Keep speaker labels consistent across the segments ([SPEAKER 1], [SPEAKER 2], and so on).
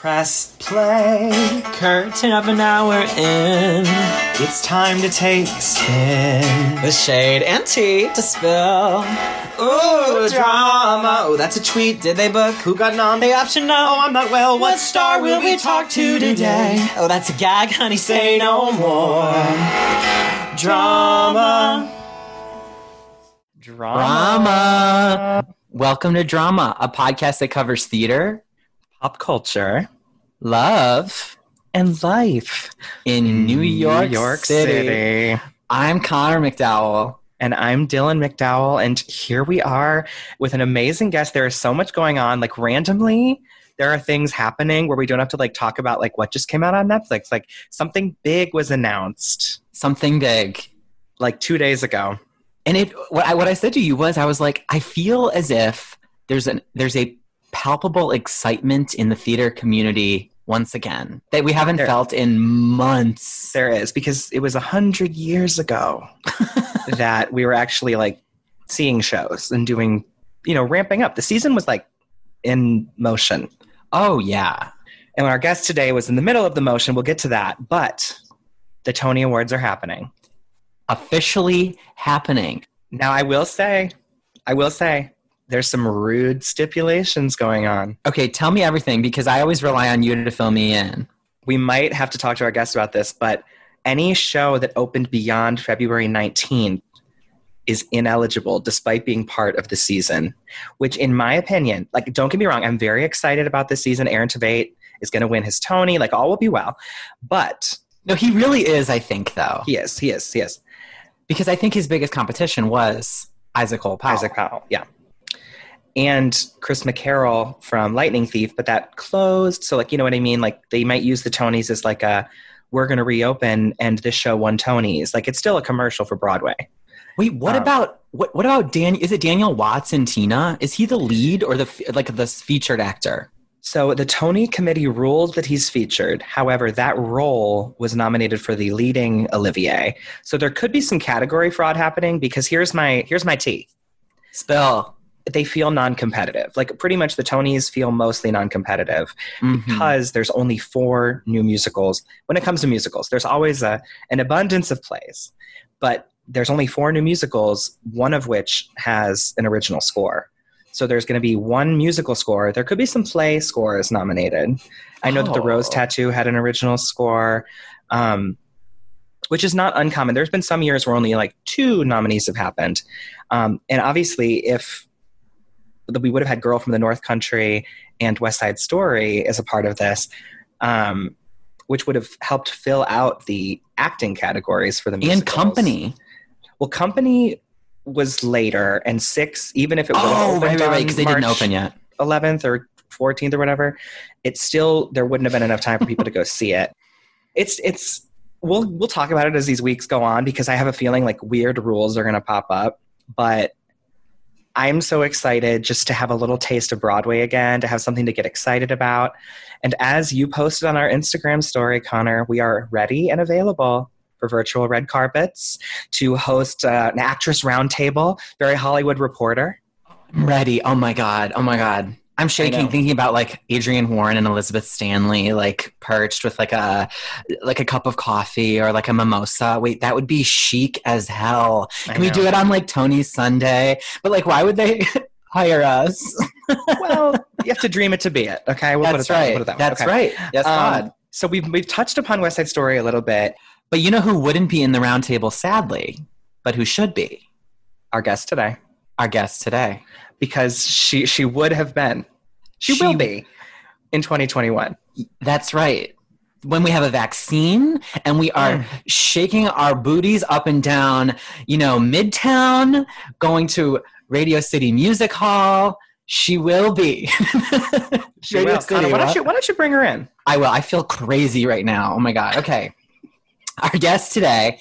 [SPEAKER 1] Press play.
[SPEAKER 2] Curtain up an hour in.
[SPEAKER 1] It's time to take a spin.
[SPEAKER 2] With shade and tea to spill.
[SPEAKER 1] Ooh, drama. Oh, that's a tweet. Did they book? Who got nom?
[SPEAKER 2] They option now.
[SPEAKER 1] Oh, I'm not well. What star will we talk to today?
[SPEAKER 2] Oh, that's a gag, honey.
[SPEAKER 1] Say no more. Drama.
[SPEAKER 2] Drama. Drama. Welcome to Drama, a podcast that covers theater,
[SPEAKER 1] Pop culture
[SPEAKER 2] love,
[SPEAKER 1] and life
[SPEAKER 2] in New York,
[SPEAKER 1] York
[SPEAKER 2] City.
[SPEAKER 1] City.
[SPEAKER 2] I'm Connor McDowell.
[SPEAKER 1] And I'm Dylan McDowell, and here we are with an amazing guest. There is so much going on. Like randomly, there are things happening where we don't have to like talk about like what just came out on Netflix. Like something big was announced
[SPEAKER 2] Something big.
[SPEAKER 1] like two days ago.
[SPEAKER 2] And it what I what I said to you was I was like, I feel as if there's an there's a palpable excitement in the theater community once again that we haven't
[SPEAKER 1] There-
[SPEAKER 2] felt in months.
[SPEAKER 1] There is because it was a hundred years ago that we were actually like seeing shows and doing, you know, ramping up. The season was like in motion.
[SPEAKER 2] Oh yeah.
[SPEAKER 1] And our guest today was in the middle of the motion. We'll get to that. But the Tony Awards are happening.
[SPEAKER 2] Officially happening.
[SPEAKER 1] Now, I will say, I will say, there's some rude stipulations going on.
[SPEAKER 2] Okay, tell me everything because I always rely on you to fill me in.
[SPEAKER 1] We might have to talk to our guests about this, but any show that opened beyond February 19th is ineligible despite being part of the season, which, in my opinion, like, don't get me wrong, I'm very excited about this season. Aaron Tveit is going to win his Tony. Like, all will be well. But
[SPEAKER 2] No, he really is, I think, though.
[SPEAKER 1] he is, he is, he is.
[SPEAKER 2] Because I think his biggest competition was Isaac Cole Powell.
[SPEAKER 1] Isaac Powell, yeah. And Chris McCarrell from Lightning Thief, but that closed. So, like, you know what I mean? Like, they might use the Tonys as like a, we're going to reopen and this show won Tonys. Like, it's still a commercial for Broadway.
[SPEAKER 2] Wait, what
[SPEAKER 1] Um,
[SPEAKER 2] about what? What about Dan? Is it Daniel Watts and Tina? Is he the lead or the like the featured actor?
[SPEAKER 1] So, the Tony committee ruled that he's featured. However, that role was nominated for the leading Olivier. So, there could be some category fraud happening because here's my here's my tea.
[SPEAKER 2] Spill.
[SPEAKER 1] They feel non-competitive. Like pretty much the Tonys feel mostly non-competitive.
[SPEAKER 2] Mhm.
[SPEAKER 1] because there's only four new musicals. When it comes to musicals, there's always a, an abundance of plays, but there's only four new musicals, one of which has an original score. So there's going to be one musical score. There could be some play scores nominated. I know that The Rose
[SPEAKER 2] Oh.
[SPEAKER 1] Tattoo had an original score, um, which is not uncommon. There's been some years where only like two nominees have happened. Um, and obviously, if we would have had Girl from the North Country and West Side Story as a part of this, um, which would have helped fill out the acting categories for the musicals.
[SPEAKER 2] and company.
[SPEAKER 1] Well, Company was later, and Six, even if it would have
[SPEAKER 2] Oh, right, right, right. Because they didn't open yet.
[SPEAKER 1] 11th or 14th or whatever, it still there wouldn't have been enough time for people to go see it. It's it's we'll we'll talk about it as these weeks go on because I have a feeling like weird rules are going to pop up, but I'm so excited just to have a little taste of Broadway again, to have something to get excited about. And as you posted on our Instagram story, Connor, we are ready and available for virtual red carpets to host uh, an actress roundtable, very Hollywood reporter.
[SPEAKER 2] I'm ready. Oh my god. Oh my god. I'm shaking thinking about like Adrienne Warren and Elizabeth Stanley like perched with like a like a cup of coffee or like a mimosa. Wait, that would be chic as hell.
[SPEAKER 1] I
[SPEAKER 2] Can we do it on like Tony's Sunday? But like why would they hire us?
[SPEAKER 1] well, you have to dream it to be it. Okay, we'll
[SPEAKER 2] That's
[SPEAKER 1] put it that,
[SPEAKER 2] right.
[SPEAKER 1] Put it that way.
[SPEAKER 2] That's
[SPEAKER 1] Okay.
[SPEAKER 2] right. Yes,
[SPEAKER 1] Um,
[SPEAKER 2] God.
[SPEAKER 1] So we've we've touched upon West Side Story a little bit.
[SPEAKER 2] But you know who wouldn't be in the round table, sadly, but who should be?
[SPEAKER 1] Our guest today,
[SPEAKER 2] Our guest today.
[SPEAKER 1] Because she she would have been, she,
[SPEAKER 2] She-
[SPEAKER 1] will be, in 2021.
[SPEAKER 2] That's right. When we have a vaccine and we are
[SPEAKER 1] Mm.
[SPEAKER 2] shaking our booties up and down, you know, Midtown, going to Radio City Music Hall, she will be.
[SPEAKER 1] She
[SPEAKER 2] Radio
[SPEAKER 1] will.
[SPEAKER 2] City,
[SPEAKER 1] Connor, why don't you why don't you bring her in?
[SPEAKER 2] I will. I feel crazy right now. Oh my God. Okay. Our guest today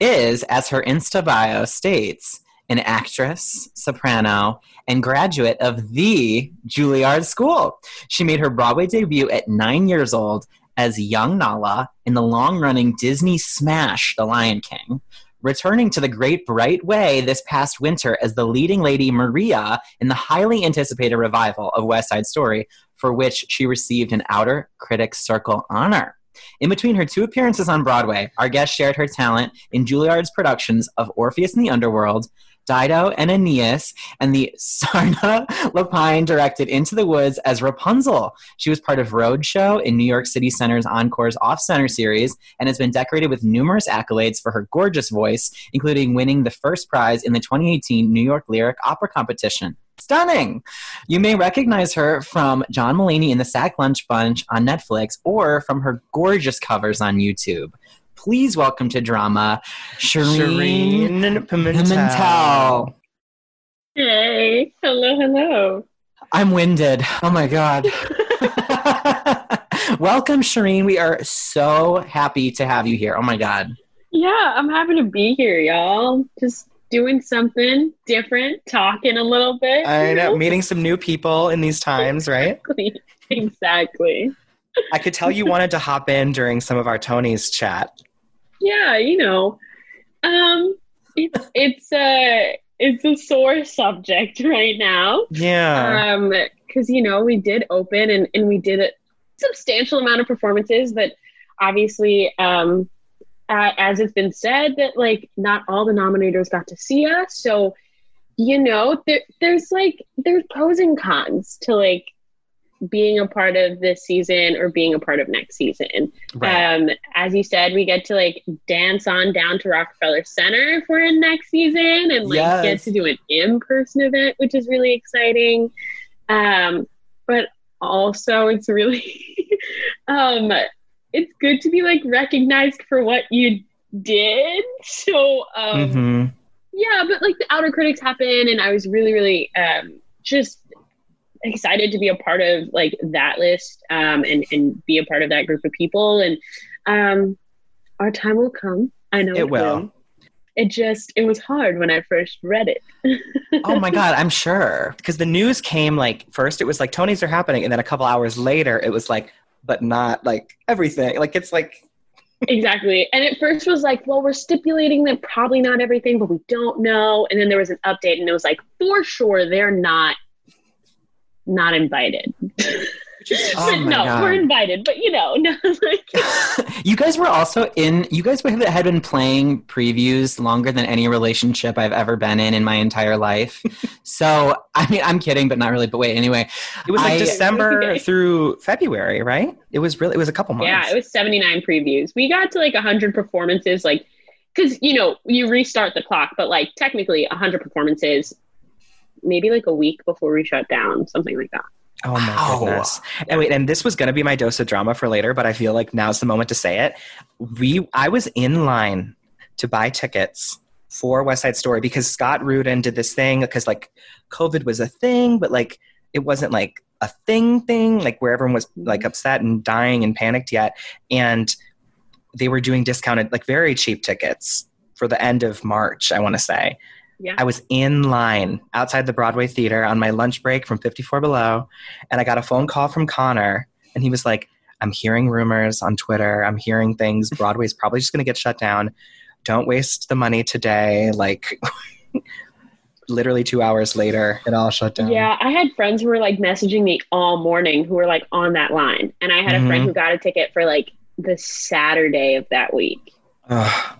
[SPEAKER 2] is, as her Insta bio states, an actress, soprano, and graduate of the Juilliard School. She made her Broadway debut at nine years old as young Nala in the long running Disney smash The Lion King, returning to the Great Bright Way this past winter as the leading lady Maria in the highly anticipated revival of West Side Story, for which she received an Outer Critics Circle honor. In between her two appearances on Broadway, our guest shared her talent in Juilliard's productions of Orpheus in the Underworld, Dido and Aeneas, and the Sarna Lapine directed Into the Woods as Rapunzel. She was part of Roadshow in New York City Center's Encore's Off Center series and has been decorated with numerous accolades for her gorgeous voice, including winning the first prize in the 2018 New York Lyric Opera Competition. Stunning! You may recognize her from John Mulaney in the Sack Lunch Bunch on Netflix or from her gorgeous covers on YouTube please welcome to drama Shereen,
[SPEAKER 1] Shereen Pimentel.
[SPEAKER 2] Pimentel.
[SPEAKER 3] Hey, hello, hello.
[SPEAKER 2] I'm winded. Oh my God. welcome, Shereen. We are so happy to have you here. Oh my God.
[SPEAKER 3] Yeah, I'm happy to be here, y'all. Just doing something different, talking a little bit.
[SPEAKER 1] I
[SPEAKER 3] you
[SPEAKER 1] know, meeting some new people in these times, right?
[SPEAKER 3] Exactly. exactly.
[SPEAKER 1] I could tell you wanted to hop in during some of our Tony's chat.
[SPEAKER 3] Yeah, you know, um, it's it's a it's a sore subject right now.
[SPEAKER 1] Yeah.
[SPEAKER 3] Um, because you know we did open and and we did a substantial amount of performances, but obviously, um, uh, as it's been said, that like not all the nominators got to see us, so you know there, there's like there's pros and cons to like being a part of this season or being a part of next season.
[SPEAKER 1] right.
[SPEAKER 3] Um, as you said, we get to like dance on down to Rockefeller Center if we're in next season and like
[SPEAKER 2] Yes.
[SPEAKER 3] get to do an in-person event, which is really exciting. Um, but also it's really um it's good to be like recognized for what you did. So um
[SPEAKER 1] hmm
[SPEAKER 3] yeah, but like the outer critics happen, and I was really, really um, just excited to be a part of like that list um, and and be a part of that group of people. And um, our time will come. I know
[SPEAKER 1] It will.
[SPEAKER 3] It just it was hard when I first read it.
[SPEAKER 2] Oh my God, I'm sure.
[SPEAKER 1] Because the news came like first, it was like Tony's are happening, and then a couple hours later, it was like, but not like everything. Like it's like
[SPEAKER 3] exactly. And at first was like, well, we're stipulating that probably not everything, but we don't know. And then there was an update, and it was like, for sure, they're not not invited.
[SPEAKER 2] Oh
[SPEAKER 3] But
[SPEAKER 2] my
[SPEAKER 3] no,
[SPEAKER 2] God.
[SPEAKER 3] we're invited, but you know, no, like
[SPEAKER 2] you guys were also in, you guys have- had been playing previews longer than any relationship I've ever been in in my entire life. so, I mean, I'm kidding, but not really. But wait, anyway.
[SPEAKER 1] it was like
[SPEAKER 2] I-
[SPEAKER 1] December
[SPEAKER 3] Okay.
[SPEAKER 1] through February, right? It was really it was a couple months.
[SPEAKER 3] Yeah, it was 79 previews. We got to like 100 performances, like, because, you know, you restart the clock, but like technically 100 performances, maybe like a week before we shut down, something like that.
[SPEAKER 1] Oh my
[SPEAKER 2] Wow.
[SPEAKER 1] goodness. And wait, and this was gonna be my dose of drama for later, but I feel like now's the moment to say it. We I was in line to buy tickets for West Side Story because Scott Rudin did this thing because like COVID was a thing, but like it wasn't like a thing thing, like where everyone was mm-hmm. like upset and dying and panicked yet. And they were doing discounted, like very cheap tickets for the end of March, I want to say.
[SPEAKER 3] Yeah.
[SPEAKER 1] I was in line outside the Broadway Theater on my lunch break from 54 Below, and I got a phone call from Connor, and he was like, I'm hearing rumors on Twitter. I'm hearing things. Broadway's probably just going to get shut down. Don't waste the money today. Like, literally two hours later, it all shut down.
[SPEAKER 3] Yeah, I had friends who were like messaging me all morning who were like on that line. And I had a friend
[SPEAKER 1] Mhm.
[SPEAKER 3] who got a ticket for like the Saturday of that week
[SPEAKER 1] Ugh.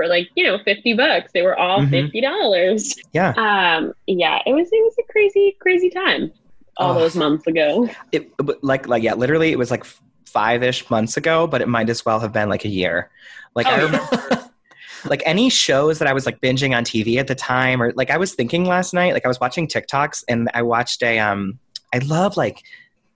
[SPEAKER 3] For like, you know, 50 bucks. They were all
[SPEAKER 1] Mhm.
[SPEAKER 3] $50.
[SPEAKER 1] Yeah.
[SPEAKER 3] Um, yeah, it was it was a crazy, crazy time all
[SPEAKER 1] Ugh.
[SPEAKER 3] those months ago.
[SPEAKER 1] It, like, like, yeah, literally, it was like five ish months ago, but it might as well have been like a year. Like, I
[SPEAKER 3] Oh,
[SPEAKER 1] remember. like any shows that I was like binging on TV at the time, or like I was thinking last night, like I was watching TikToks and I watched a um I love like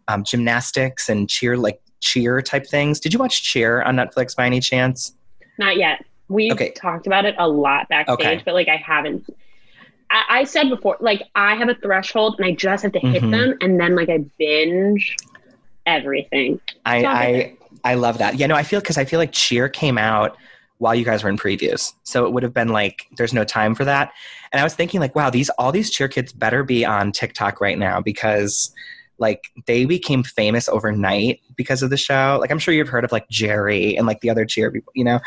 [SPEAKER 1] um gymnastics and cheer like cheer type things. Did you watch Cheer on Netflix by any chance?
[SPEAKER 3] Not yet. We've
[SPEAKER 1] Okay.
[SPEAKER 3] talked about it a lot backstage,
[SPEAKER 1] Okay.
[SPEAKER 3] but like I haven't. I, I said before, like I have a threshold and I just have to hit
[SPEAKER 1] Mhm.
[SPEAKER 3] them, and then like I binge everything.
[SPEAKER 1] I I. I love that. Yeah, no, I feel because I feel like Cheer came out while you guys were in previews, so it would have been like there's no time for that. And I was thinking like, wow, these all these Cheer kids better be on TikTok right now because like they became famous overnight because of the show. Like I'm sure you've heard of like Jerry and like the other cheer people, you know.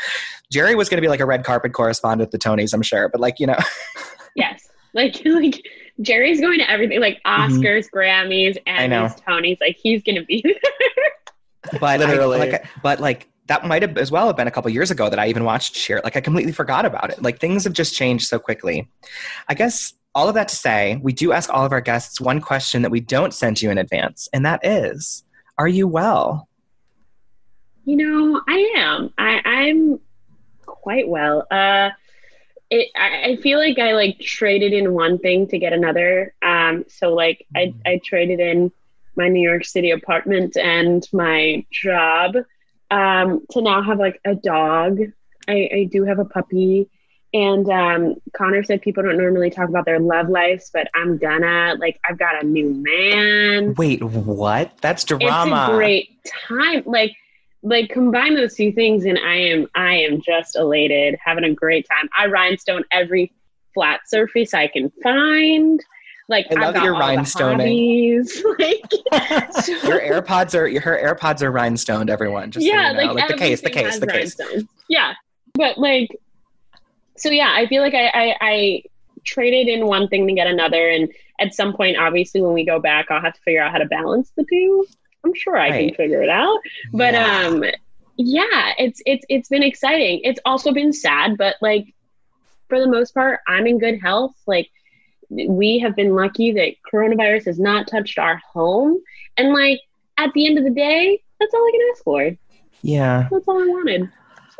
[SPEAKER 1] Jerry was going to be like a red carpet correspondent at the Tonys, I'm sure, but like, you know.
[SPEAKER 3] yes. Like like Jerry's going to everything like
[SPEAKER 1] Mhm.
[SPEAKER 3] Oscars, Grammys, and
[SPEAKER 1] know.
[SPEAKER 3] Tonys. Like he's going to be there.
[SPEAKER 1] but I-
[SPEAKER 2] Literally.
[SPEAKER 1] like, but like that might have as well have been a couple years ago that I even watched Cheer. Like I completely forgot about it. Like things have just changed so quickly. I guess all of that to say, we do ask all of our guests one question that we don't send you in advance, and that is, are you well?
[SPEAKER 3] You know, I am. I, I'm quite well. Uh, it. I, I feel like I like traded in one thing to get another. Um, so like I, I traded in my New York City apartment and my job um, to now have like a dog. I, I do have a puppy. And um, Connor said people don't normally talk about their love lives, but I'm gonna. Like, I've got a new man
[SPEAKER 1] Wait, what? That's drama.
[SPEAKER 3] it's a great time like like combine those two things and i am i am just elated having a great time i rhinestone every flat surface i can find like
[SPEAKER 1] I love your rhinestoning.
[SPEAKER 3] like so-
[SPEAKER 1] Your AirPods are your her AirPods are rhinestoned. Everyone, just
[SPEAKER 3] yeah
[SPEAKER 1] so you know.
[SPEAKER 3] like,
[SPEAKER 1] like the case, the case, the case.
[SPEAKER 3] yeah but like so yeah i feel like I, I i traded in one thing to get another. And at some point obviously when we go back i'll have to figure out how to balance the two. I'm sure i
[SPEAKER 1] Right.
[SPEAKER 3] can figure it out. But
[SPEAKER 1] Yeah.
[SPEAKER 3] um yeah it's it's it's been exciting. It's also been sad but like for the most part i'm in good health. Like we have been lucky that coronavirus has not touched our home. And like at the end of the day that's all i can ask for.
[SPEAKER 1] Yeah.
[SPEAKER 3] that's all i wanted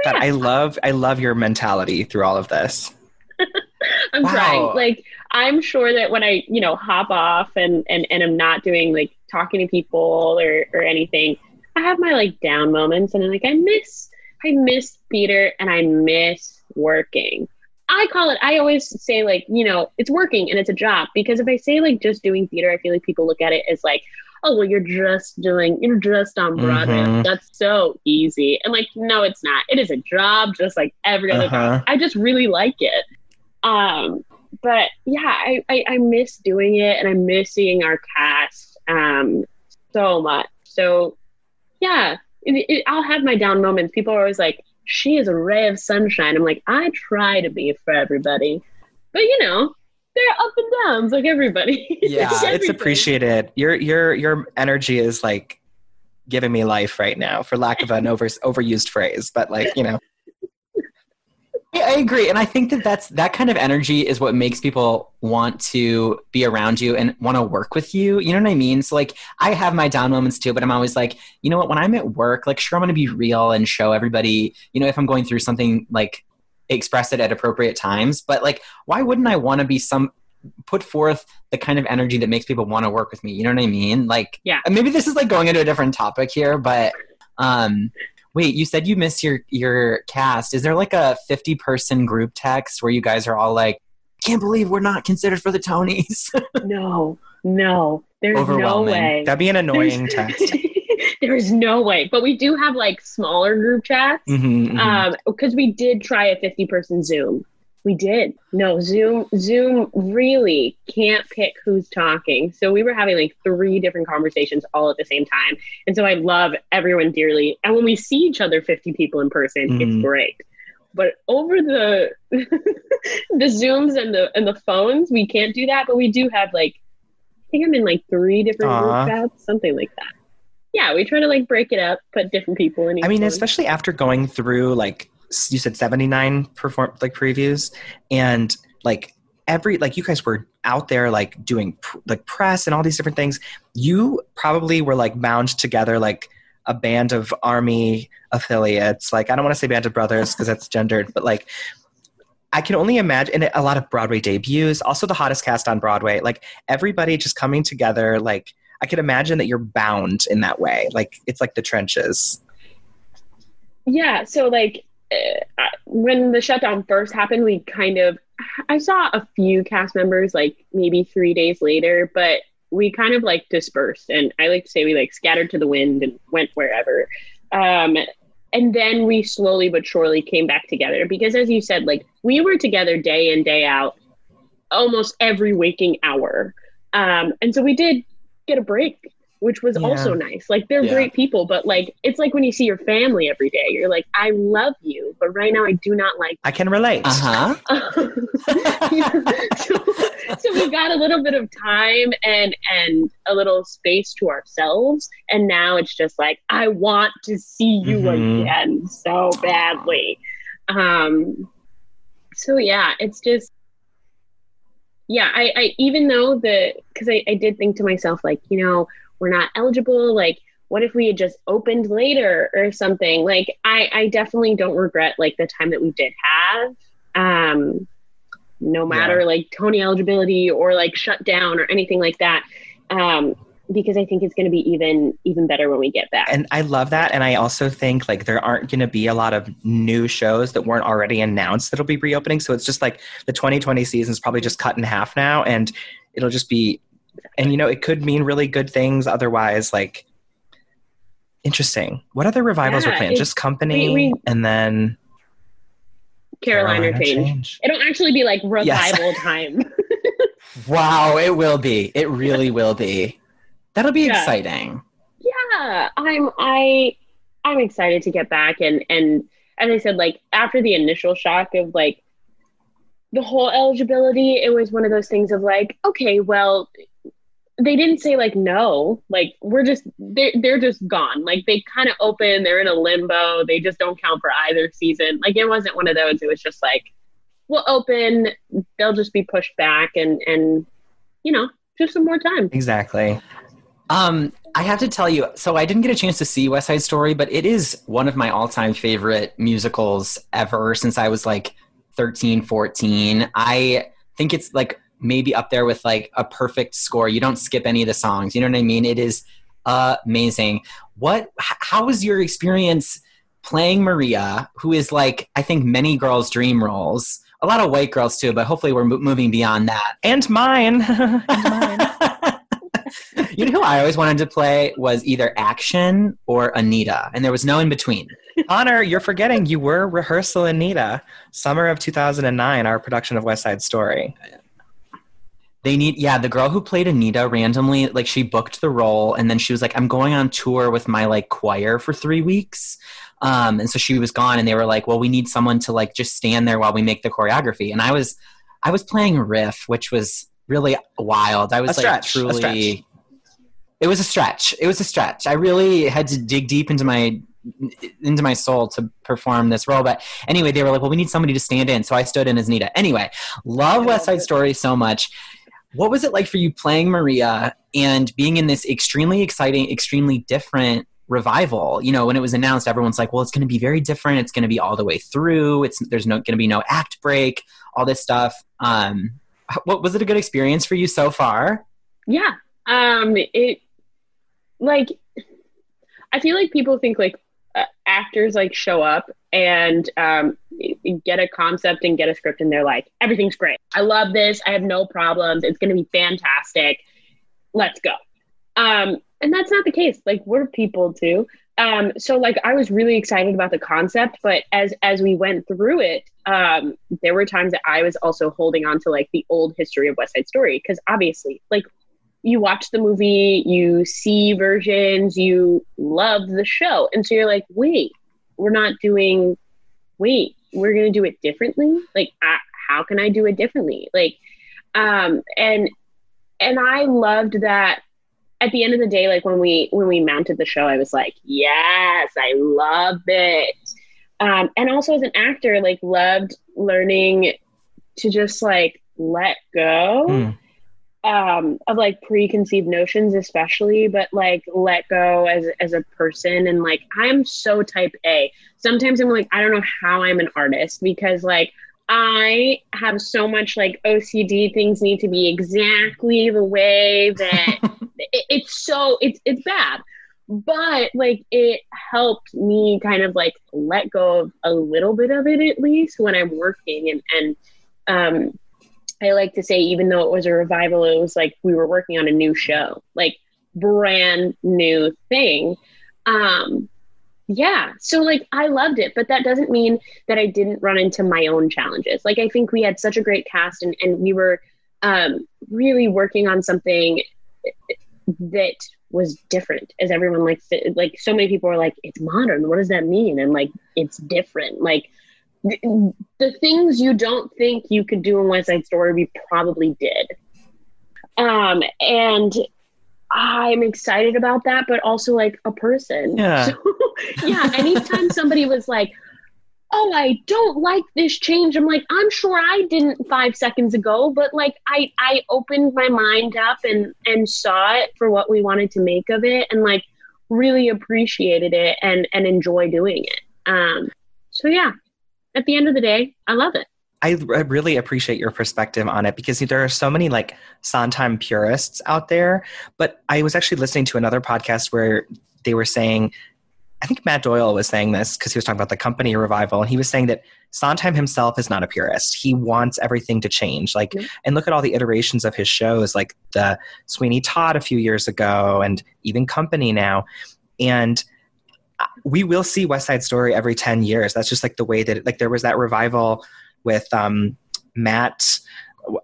[SPEAKER 1] God, I love I love your mentality through all of this.
[SPEAKER 3] i'm
[SPEAKER 2] Wow.
[SPEAKER 3] trying like i'm sure that when i you know hop off and and and i'm not doing like talking to people or or anything i have my like down moments and I'm like i miss i miss theater and i miss working i call it i always say like you know it's working and it's a job because if i say like just doing theater i feel like people look at it as like oh well you're just doing you're just on broadway.
[SPEAKER 1] Mhm.
[SPEAKER 3] that's so easy. And like no it's not. It is a job just like every other
[SPEAKER 1] Uh-huh.
[SPEAKER 3] job. I just really like it. Um but yeah I, I i miss doing it and i miss seeing our cast um so much. So yeah it, it, i'll have my down moments. People are always like she is a ray of sunshine. I'm like i try to be for everybody. But you know there are up and downs like everybody
[SPEAKER 2] Yeah,
[SPEAKER 1] it's, appreciated. Your your your energy is like giving me life right now, for lack of an over overused phrase. But like you know,
[SPEAKER 2] I I agree, and I think that that's that kind of energy is what makes people want to be around you and want to work with you. You know what I mean? So like, I have my down moments too, but I'm always like, you know what? When I'm at work, like, sure, I'm going to be real and show everybody. You know, if I'm going through something, like, express it at appropriate times. But like, why wouldn't I want to be some put forth the kind of energy that makes people want to work with me? You know what I mean? Like,
[SPEAKER 3] Yeah.
[SPEAKER 2] Maybe this is like going into a different topic here, but um Wait, you said you miss your your cast. Is there like a 50 person group text where you guys are all like, "Can't believe we're not considered for the Tonys."
[SPEAKER 3] no no there's no
[SPEAKER 2] Overwhelming.
[SPEAKER 3] way
[SPEAKER 1] that'd be an annoying text.
[SPEAKER 3] there is no way. But we do have like smaller group chats
[SPEAKER 1] Mhm, mhm.
[SPEAKER 3] um because we did try a 50 person zoom. We did. No zoom zoom really can't pick who's talking. So we were having like three different conversations all at the same time. And so i love everyone dearly. And when we see each other 50 people in person
[SPEAKER 1] Mhm.
[SPEAKER 3] it's great. But over the the zooms and the and the phones we can't do that. But we do have like i think i'm in like three different
[SPEAKER 1] Aw.
[SPEAKER 3] group chats something like that yeah we try to like break it up put different people in each
[SPEAKER 1] I mean,
[SPEAKER 3] one.
[SPEAKER 1] especially after going through like you said, seventy nine perform like previews, and like every like you guys were out there like doing pr- like press and all these different things. You probably were like bound together like a band of army affiliates. Like I don't want to say band of brothers because that's gendered, but like. I can only imagine and a lot of Broadway debuts, also the hottest cast on Broadway. Like everybody just coming together. Like I could imagine that you're bound in that way. Like it's like the trenches.
[SPEAKER 3] Yeah, so like uh, when the shutdown first happened, we kind of I saw a few cast members like maybe three days later, but we kind of like dispersed, and I like to say we like scattered to the wind and went wherever. Um, and then we slowly but surely came back together because, as you said, like we were together day in day out, almost every waking hour, um, and so we did get a break which was
[SPEAKER 1] Yeah.
[SPEAKER 3] also nice. Like they're
[SPEAKER 2] Yeah.
[SPEAKER 3] great people, but like it's like when you see your family every day, you're like, I love you, but right now I do not like.
[SPEAKER 1] I can relate.
[SPEAKER 2] Uh huh.
[SPEAKER 3] so, so we got a little bit of time and and a little space to ourselves, and now it's just like I want to see you
[SPEAKER 1] Mhm.
[SPEAKER 3] again so badly. Um, so yeah, it's just yeah. I, I even though the because I, I did think to myself like you know we're not eligible like what if we had just opened later or something? Like i i definitely don't regret like the time that we did have. Um no matter like tony eligibility or like shut down or anything like that. Um because i think it's going to be even even better when we get back
[SPEAKER 1] and I love that. And I also think like there aren't going to be a lot of new shows that weren't already announced that'll be reopening. So it's just like the 2020 season is probably just cut in half now, and it'll just be, and you know, it could mean really good things. Otherwise, like interesting. What other revivals
[SPEAKER 3] Yeah,
[SPEAKER 1] were planned? Just company,
[SPEAKER 3] we- we-
[SPEAKER 1] and then
[SPEAKER 3] carolina,
[SPEAKER 1] Carolina
[SPEAKER 3] change. it'll actually be like revival
[SPEAKER 1] Yes.
[SPEAKER 3] time
[SPEAKER 2] Wow, it will be. It really will be. That'll be
[SPEAKER 3] Yeah.
[SPEAKER 2] exciting.
[SPEAKER 3] yeah i'm i i'm excited to get back and and as i said like after the initial shock of like the whole eligibility it was one of those things of like okay well they didn't say like no like we're just they're, they're just gone like they kind of open they're in a limbo they just don't count for either season like it wasn't one of those it was just like we'll open they'll just be pushed back and and you know just some more time
[SPEAKER 1] exactly.
[SPEAKER 2] Um, I have to tell you, so I didn't get a chance to see West Side Story, but it is one of my all-time favorite musicals ever since I was like 13, 14. I think it's like maybe up there with like a perfect score. You don't skip any of the songs. You know what I mean? It is amazing. What how was your experience playing Maria, who is like I think many girls' dream roles? A lot of white girls too, but hopefully we're mo- moving beyond that.
[SPEAKER 1] And mine. and mine.
[SPEAKER 2] You know who I always wanted to play was either Action or Anita, and there was no in between.
[SPEAKER 1] Honor, you're forgetting you were rehearsal Anita, summer of 2009, our production of West Side Story.
[SPEAKER 2] They need, yeah, the girl who played Anita randomly, like she booked the role, and then she was like, "I'm going on tour with my like choir for three weeks," um, and so she was gone, and they were like, "Well, we need someone to like just stand there while we make the choreography," and I was, I was playing riff, which was really wild. I was
[SPEAKER 1] A
[SPEAKER 2] like
[SPEAKER 1] stretch,
[SPEAKER 2] truly. It was a stretch. It was a stretch. I really had to dig deep into my into my soul to perform this role. But anyway, they were like, "Well, we need somebody to stand in," so I stood in as Nita. Anyway, love West Side Story so much. What was it like for you playing Maria and being in this extremely exciting, extremely different revival? You know, when it was announced, everyone's like, "Well, it's going to be very different. It's going to be all the way through. It's there's no going to be no act break, all this stuff." Um, what was it a good experience for you so far?
[SPEAKER 3] Yeah. Um it like I feel like people think like uh, actors like show up and um get a concept and get a script and they're like everything's great. I love this. I have no problems. It's going to be fantastic. Let's go. Um and that's not the case. Like we're people too. Um so like I was really excited about the concept, but as as we went through it, um there were times that I was also holding on to like the old history of West Side Story because obviously like you watch the movie, you see versions, you love the show. And so you're like, wait, we're not doing, wait, we're going to do it differently? Like, I, how can I do it differently? Like, um, and, and I loved that at the end of the day, like when we, when we mounted the show, I was like, yes, I love it. Um, and also as an actor, like loved learning to just like let go
[SPEAKER 1] Mm.
[SPEAKER 3] Um of like preconceived notions especially but like let go as as a person. And like i'm so type a. Sometimes i'm like i don't know how i'm an artist because like i have so much like ocd things need to be exactly the way that it, it's so it's it's bad. But like it helped me kind of like let go of a little bit of it at least when i'm working and and um I like to say, even though it was a revival, it was like we were working on a new show, like brand new thing. Um, yeah. So like I loved it, but that doesn't mean that I didn't run into my own challenges. Like I think we had such a great cast and, and we were um, really working on something that was different as everyone likes to like so many people are like it's modern what does that mean and like it's different like th- the things you don't think you could do in west side story we probably did. Um and i'm excited about that but also like a person.
[SPEAKER 1] Yeah.
[SPEAKER 3] so, yeah anytime somebody was like oh i don't like this change i'm like i'm sure i didn't five seconds ago but like i i opened my mind up and and saw it for what we wanted to make of it and like really appreciated it and and enjoy doing it. Um so yeah at the end of the day i love it
[SPEAKER 1] I, I really appreciate your perspective on it because there are so many like Sondheim purists out there. But I was actually listening to another podcast where they were saying, I think Matt Doyle was saying this because he was talking about the company revival, and he was saying that Sondheim himself is not a purist. He wants everything to change. Like,
[SPEAKER 3] Mhm.
[SPEAKER 1] and look at all the iterations of his shows, like the Sweeney Todd a few years ago, and even Company now. And we will see West Side Story every 10 years. That's just like the way that, like, there was that revival with um, Matt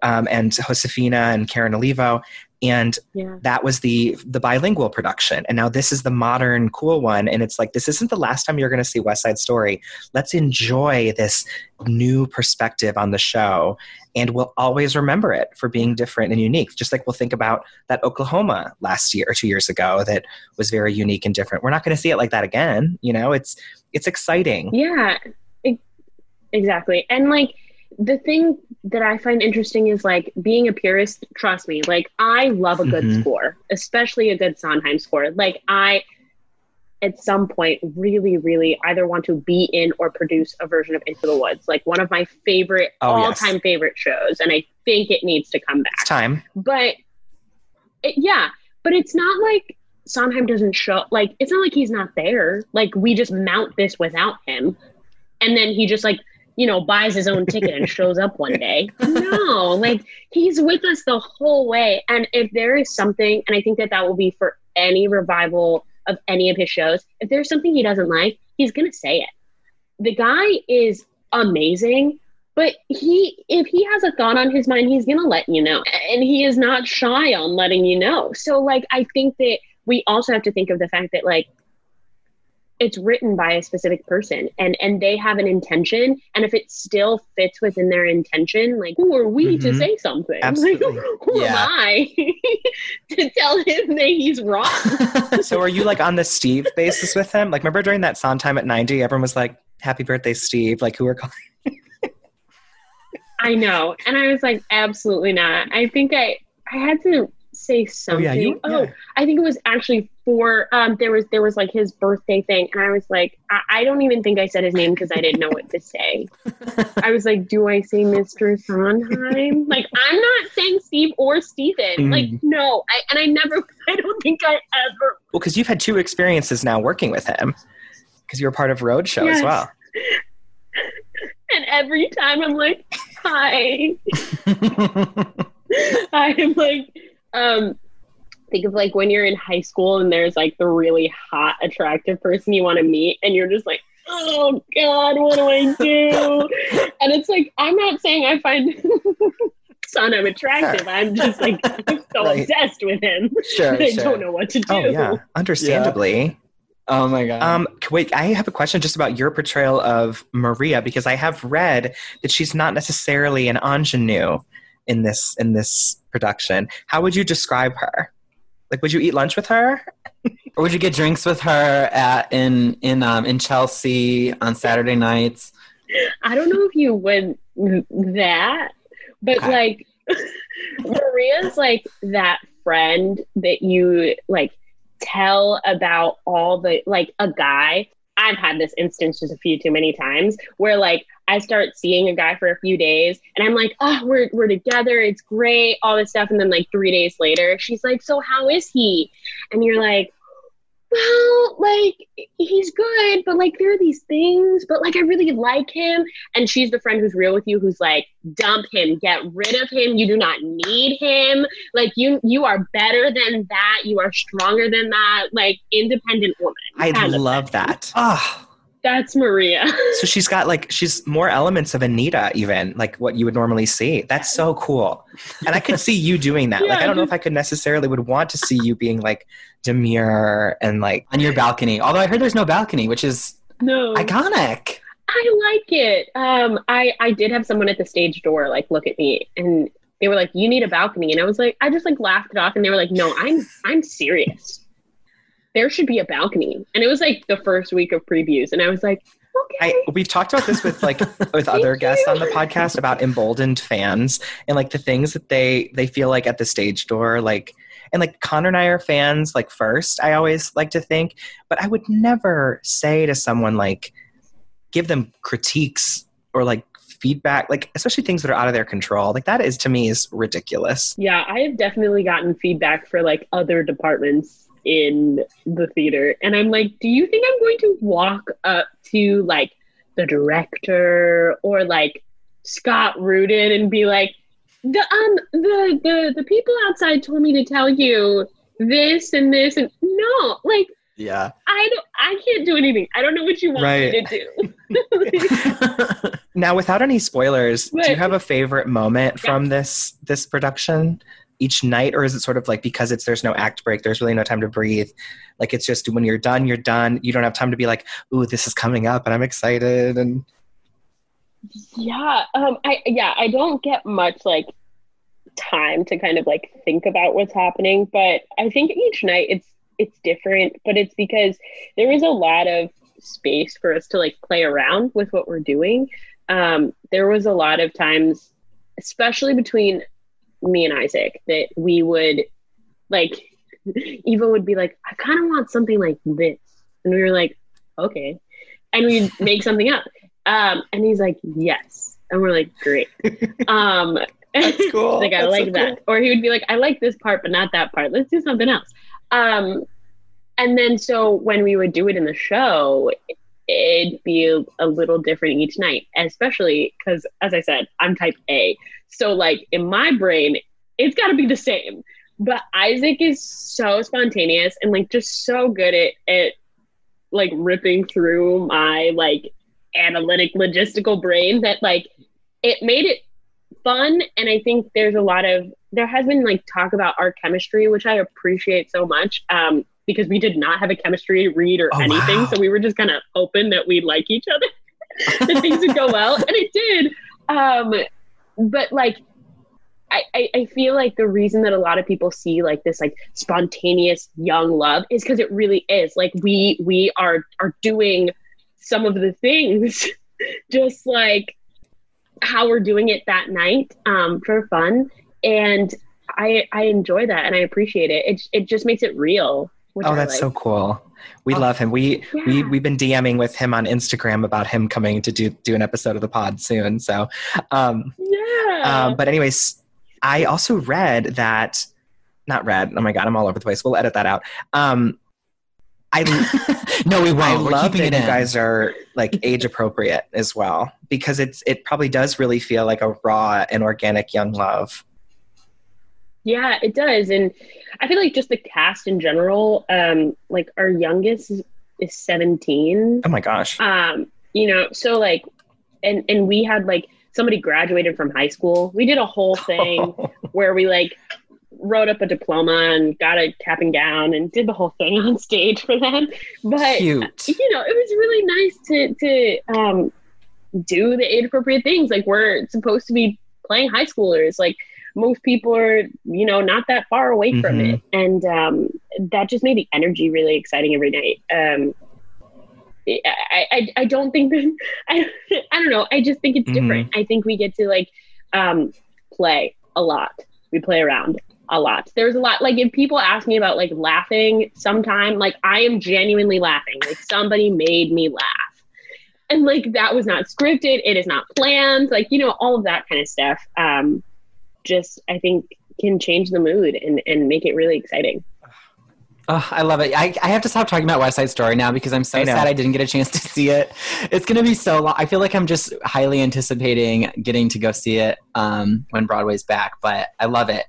[SPEAKER 1] um, and Josefina and Karen Olivo. And
[SPEAKER 3] yeah
[SPEAKER 1] that was the the bilingual production and now this is the modern cool one and it's like this isn't the last time you're going to see west side story let's enjoy this new perspective on the show and we'll always remember it for being different and unique just like we'll think about that oklahoma last year or two years ago that was very unique and different we're not going to see it like that again you know it's it's exciting
[SPEAKER 3] Yeah, exactly. And like the thing that I find interesting is like being a purist, trust me, like I love a good
[SPEAKER 1] Mhm.
[SPEAKER 3] score, especially a good Sondheim score. Like I at some point really really either want to be in or produce a version of Into the Woods, like one of my favorite
[SPEAKER 1] Oh,
[SPEAKER 3] all-time favorite shows and I think it needs to come back.
[SPEAKER 1] It's time.
[SPEAKER 3] But it, yeah but it's not like sondheim doesn't show like it's not like he's not there. Like we just mount this without him and then he just like you know buys his own ticket and shows up one day. No like he's with us the whole way and if there is something and i think that that will be for any revival of any of his shows if there's something he doesn't like he's gonna say it. The guy is amazing but he if he has a thought on his mind he's gonna let you know. And he is not shy on letting you know. So like i think that we also have to think of the fact that like it's written by a specific person and and they have an intention and if it still fits within their intention like who are we to
[SPEAKER 1] Mhm.
[SPEAKER 3] say something
[SPEAKER 1] Absolutely.
[SPEAKER 3] like, who
[SPEAKER 2] Yeah.
[SPEAKER 3] am i to tell him that he's wrong
[SPEAKER 1] so are you like on the steve basis with him like remember during that Sondheim at 90 everyone was like happy birthday steve like who are calling
[SPEAKER 3] I know. And I was like, absolutely not. I think I I had to say
[SPEAKER 1] oh
[SPEAKER 3] something.
[SPEAKER 1] yeah you
[SPEAKER 3] Oh,
[SPEAKER 1] yeah.
[SPEAKER 3] I think it was actually for um there was there was like his birthday thing and I was like I, I don't even think I said his name because I didn't know what to say. I was like, do I say Mr. Sondheim? like I'm not saying Steve or Steven. Like
[SPEAKER 1] Mm.
[SPEAKER 3] no. I and I never I don't think I ever
[SPEAKER 1] Well, because you've had two experiences now working with him, because you were part of Roadshow as well.
[SPEAKER 3] and every time I'm like, hi. I am like, um, think of like when you're in high school and there's like the really hot, attractive person you want to meet, and you're just like, oh God, what do I do? and it's like, I'm not saying I find Sondheim attractive. I'm just like, I'm so
[SPEAKER 1] Right.
[SPEAKER 3] obsessed with him.
[SPEAKER 2] sure,
[SPEAKER 3] I
[SPEAKER 2] sure.
[SPEAKER 3] don't know what to do.
[SPEAKER 1] Oh yeah, understandably.
[SPEAKER 2] Oh my god.
[SPEAKER 1] Um, wait, I have a question just about your portrayal of Maria because I have read that she's not necessarily an ingenue in this in this production. How would you describe her? Like, would you eat lunch with her?
[SPEAKER 2] or would you get drinks with her at in in um in Chelsea on Saturday nights?
[SPEAKER 3] I don't know if you would that, but
[SPEAKER 1] Okay.
[SPEAKER 3] like Maria's like that friend that you like tell about all the like a guy. I've had this instance just a few too many times where like I start seeing a guy for a few days and I'm like, oh, we're we're together, it's great, all this stuff, and then like three days later, she's like, so how is he? And you're like, well, like he's good, but like there are these things, but like I really like him. And she's the friend who's real with you, who's like, dump him, get rid of him. You do not need him. Like you, you are better than that. You are stronger than that. Like independent woman.
[SPEAKER 1] I love
[SPEAKER 3] thing.
[SPEAKER 1] that.
[SPEAKER 2] Oh,
[SPEAKER 3] That's Maria.
[SPEAKER 1] So she's got like she's more elements of Anita, even like what you would normally see. That's so cool, and I could see you doing that. like I don't know if I could necessarily would want to see you being like demure and like
[SPEAKER 2] on your balcony. Although I heard there's no balcony, which is
[SPEAKER 3] No,
[SPEAKER 2] iconic.
[SPEAKER 3] I like it. Um, I I did have someone at the stage door like look at me and they were like, "You need a balcony," and I was like, I just like laughed it off, and they were like, "No, I'm I'm serious. There should be a balcony." And it was like the first week of previews, and I was like, "Okay."
[SPEAKER 1] I, we've talked about this with like with other guests
[SPEAKER 3] you.
[SPEAKER 1] on the podcast about emboldened fans and like the things that they they feel like at the stage door like and like Connor and I are fans like first I always like to think but I would never say to someone like give them critiques or like feedback like especially things that are out of their control like that is to me is ridiculous
[SPEAKER 3] Yeah, I have definitely gotten feedback for like other departments in the theater. And I'm like, do you think I'm going to walk up to like the director or like Scott Rudin and be like, the um the the the people outside told me to tell you this and this and no, like
[SPEAKER 2] Yeah.
[SPEAKER 3] I don't I can't do anything. I don't know what you want me to do.
[SPEAKER 1] now without any spoilers do you have a favorite moment from this this production each night or is it sort of like because it's there's no act break there's really no time to breathe like it's just when you're done you're done you don't have time to be like ooh this is coming up and i'm excited and
[SPEAKER 3] Yeah, um, I yeah, I don't get much like time to kind of like think about what's happening, but I think each night it's it's different, but it's because there is a lot of space for us to like play around with what we're doing. Um, there was a lot of times, especially between me and Isaac, that we would like Ivo would be like, I kind of want something like this, and we were like, okay, and we'd make something up. Um, and he's like, yes. And we're like, great. Um,
[SPEAKER 1] That's cool.
[SPEAKER 3] like, I
[SPEAKER 1] That's
[SPEAKER 3] like
[SPEAKER 1] so
[SPEAKER 3] that. Or he would be like, I like this part, but not that part. Let's do something else. Um, and then so when we would do it in the show, it'd be a, a little different each night, especially because, as I said, I'm type A. So, like, in my brain, it's got to be the same. But Isaac is so spontaneous and, like, just so good at, at like, ripping through my, like, analytic logistical brain that like it made it fun and i think there's a lot of there has been like talk about our chemistry which i appreciate so much um because we did not have a chemistry read or
[SPEAKER 2] Oh,
[SPEAKER 3] anything
[SPEAKER 2] wow.
[SPEAKER 3] so we were just kind of open that we'd like each other that things would go well and it did um but like I, I, feel like the reason that a lot of people see like this like spontaneous young love is because it really is. Like we we are are doing some of the things just like how we're doing it that night um, for fun. And I I enjoy that and I appreciate it. It, it just makes it real
[SPEAKER 1] oh that's
[SPEAKER 3] like.
[SPEAKER 1] so cool we
[SPEAKER 2] Oh.
[SPEAKER 1] love him we we
[SPEAKER 3] Yeah.
[SPEAKER 1] we've been dming with him on instagram about him coming to do do an episode of the pod soon so um
[SPEAKER 3] yeah
[SPEAKER 1] Um, but anyways, I also read that, not read. Oh my god, I'm all over the place. We'll edit that out. Um, I
[SPEAKER 2] no, we won't. We're
[SPEAKER 1] love
[SPEAKER 2] keeping
[SPEAKER 1] that
[SPEAKER 2] it
[SPEAKER 1] you guys are like age appropriate as well because it's it probably does really feel like a raw and organic young love.
[SPEAKER 3] Yeah, it does. And I feel like just the cast in general, um, like our youngest is, is 17.
[SPEAKER 1] Oh my gosh.
[SPEAKER 3] Um, you know, so like and and we had like somebody graduated from high school. We did a whole thing where we like wrote up a diploma and got a cap and gown and did the whole thing on stage for them. But
[SPEAKER 2] Cute.
[SPEAKER 3] you know, it was really nice to to um, do the age appropriate things. Like we're supposed to be playing high schoolers. Like most people are, you know, not that far away from
[SPEAKER 1] Mhm.
[SPEAKER 3] it, and um, that just made the energy really exciting every night. Um, I, I I don't think that I I don't know. I just think it's different. I think we get to like um, play a lot. We play around a lot. There's a lot like if people ask me about like laughing sometime, like I am genuinely laughing. Like somebody made me laugh. And like that was not scripted, it is not planned, like you know, all of that kind of stuff. Um just I think can change the mood and, and make it really exciting.
[SPEAKER 2] Oh, I love it. I, I have to stop talking about West Side Story now because I'm so
[SPEAKER 1] I
[SPEAKER 2] sad I didn't get a chance to see it. It's going to be so long. I feel like I'm just highly anticipating getting to go see it um, when Broadway's back, but I love it.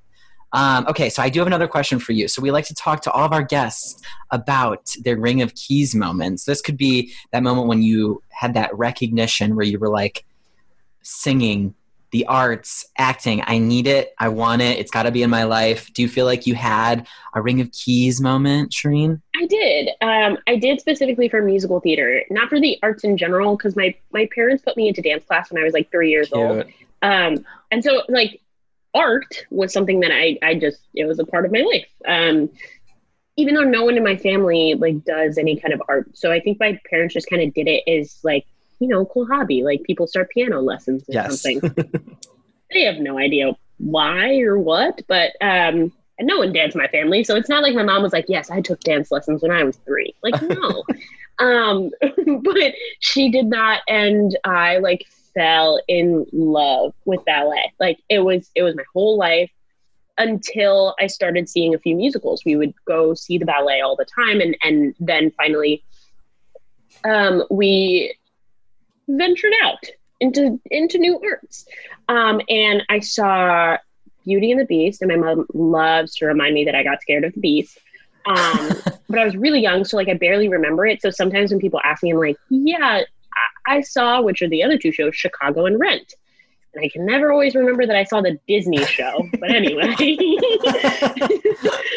[SPEAKER 2] Um, okay, so I do have another question for you. So we like to talk to all of our guests about their Ring of Keys moments. This could be that moment when you had that recognition where you were like singing the arts, acting. I need it. I want it. It's got to be in my life. Do you feel like you had a Ring of Keys moment, Shereen?
[SPEAKER 3] I did. Um, I did specifically for musical theater, not for the arts in general, because my my parents put me into dance class when I was like three years old. Um, and so like art was something that I I just it was a part of my life. Um, even though no one in my family like does any kind of art, so I think my parents just kind of did it as like you know cool hobby. Like people start piano lessons or
[SPEAKER 1] Yes.
[SPEAKER 3] something. they have no idea why or what, but um, and no one danced in my family, so it's not like my mom was like, "Yes, I took dance lessons when I was three. Like, no, um, but she did not, and I like fell in love with ballet. Like, it was it was my whole life until I started seeing a few musicals. We would go see the ballet all the time, and and then finally, um, we ventured out into into new arts. Um, and I saw Beauty and the Beast, and my mom loves to remind me that I got scared of the beast. Um, but I was really young, so like I barely remember it. So sometimes when people ask me, I'm like, "Yeah, I, I saw," which are the other two shows, Chicago and Rent. And I can never always remember that I saw the Disney show, but anyway.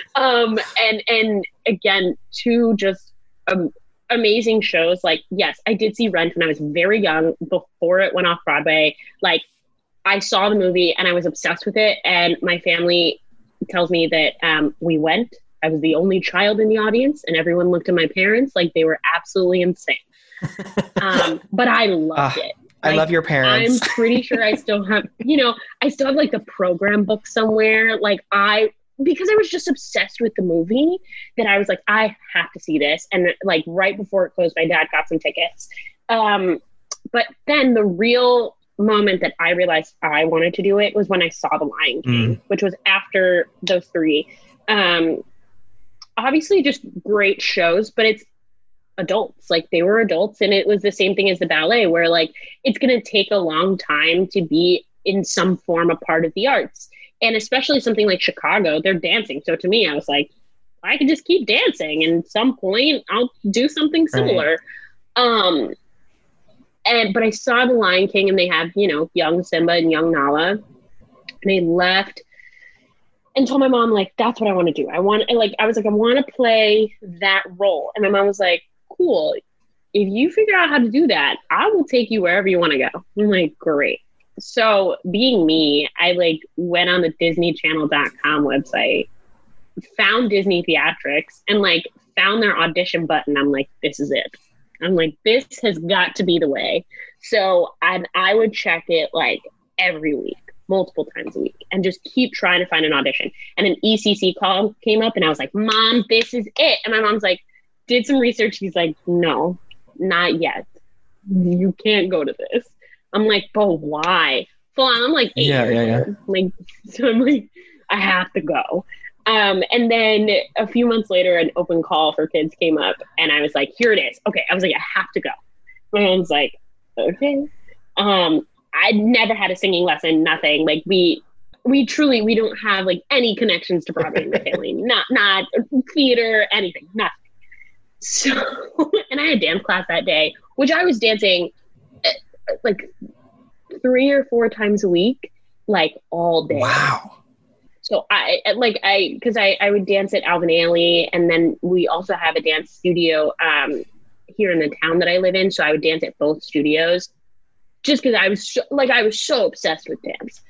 [SPEAKER 3] um, and and again, two just um, amazing shows. Like, yes, I did see Rent when I was very young, before it went off Broadway. Like, I saw the movie and I was obsessed with it. And my family tells me that um, we went. I was the only child in the audience, and everyone looked at my parents like they were absolutely insane. Um, but I loved
[SPEAKER 1] Ah,
[SPEAKER 3] it.
[SPEAKER 1] I love your parents.
[SPEAKER 3] I'm pretty sure I still have, you know, I still have like the program book somewhere. Like I, because I was just obsessed with the movie that I was like, I have to see this. And like right before it closed, my dad got some tickets. Um, but then the real moment that I realized I wanted to do it was when I saw The Lion King, which was after those three. Um, obviously, just great shows, but it's adults. Like they were adults, and it was the same thing as the ballet, where like it's going to take a long time to be in some form a part of the arts. And especially something like Chicago, they're dancing. So to me, I was like, I could just keep dancing, and at some point, I'll do something similar. Um, and but I saw the Lion King, and they have you know young Simba and young Nala, and they left and told my mom like that's what I want to do. I want like I was like I want to play that role, and my mom was like, "Cool, if you figure out how to do that, I will take you wherever you want to go." I'm like, "Great." So being me, I like went on the DisneyChannel.com website, found Disney Theatrics, and like found their audition button. I'm like, "This is it." I'm like, "This has got to be the way." So I I would check it like every week multiple times a week and just keep trying to find an audition. And an ECC call came up and I was like, Mom, this is it. And my mom's like, did some research. He's like, no, not yet. You can't go to this. I'm like, but why? Full on, I'm like, eight
[SPEAKER 1] Yeah, yeah, yeah.
[SPEAKER 3] Like, so I'm like, I have to go. Um, and then a few months later, an open call for kids came up, and I was like, here it is. Okay, I was like, I have to go. My mom's like, okay. Um, I'd never had a singing lesson, nothing. Like we we truly we don't have like any connections to Broadway in my family. Not not theater, anything, nothing. So and I had dance class that day, which I was dancing like three or four times a week, like all day.
[SPEAKER 1] Wow.
[SPEAKER 3] So I like I because I I would dance at Alvin Ailey, and then we also have a dance studio um here in the town that I live in. So I would dance at both studios, just because I was so, like I was so obsessed with dance.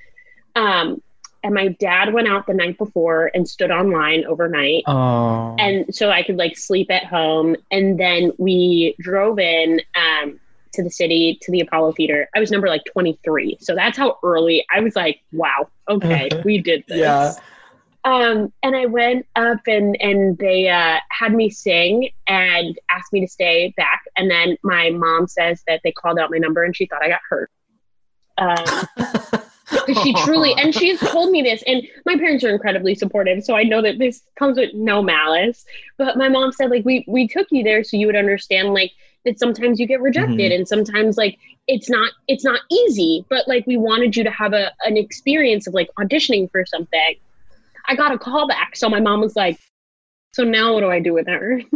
[SPEAKER 3] Um, and my dad went out the night before and stood online overnight,
[SPEAKER 1] Oh.
[SPEAKER 3] and so I could like sleep at home. And then we drove in to the city to the Apollo Theater. I was number like twenty three, so that's how early I was. Like, wow, okay, we did this.
[SPEAKER 1] Yeah.
[SPEAKER 3] Um, and I went up and and they uh, had me sing and asked me to stay back. And then my mom says that they called out my number and she thought I got hurt. Um, 'cause she truly and she's told me this and my parents are incredibly supportive so i know that this comes with no malice but my mom said like we we took you there so you would understand like that sometimes you get rejected. And sometimes like it's not it's not easy but like we wanted you to have a an experience of like auditioning for something. I got a call back so my mom was like so now what do i do with her?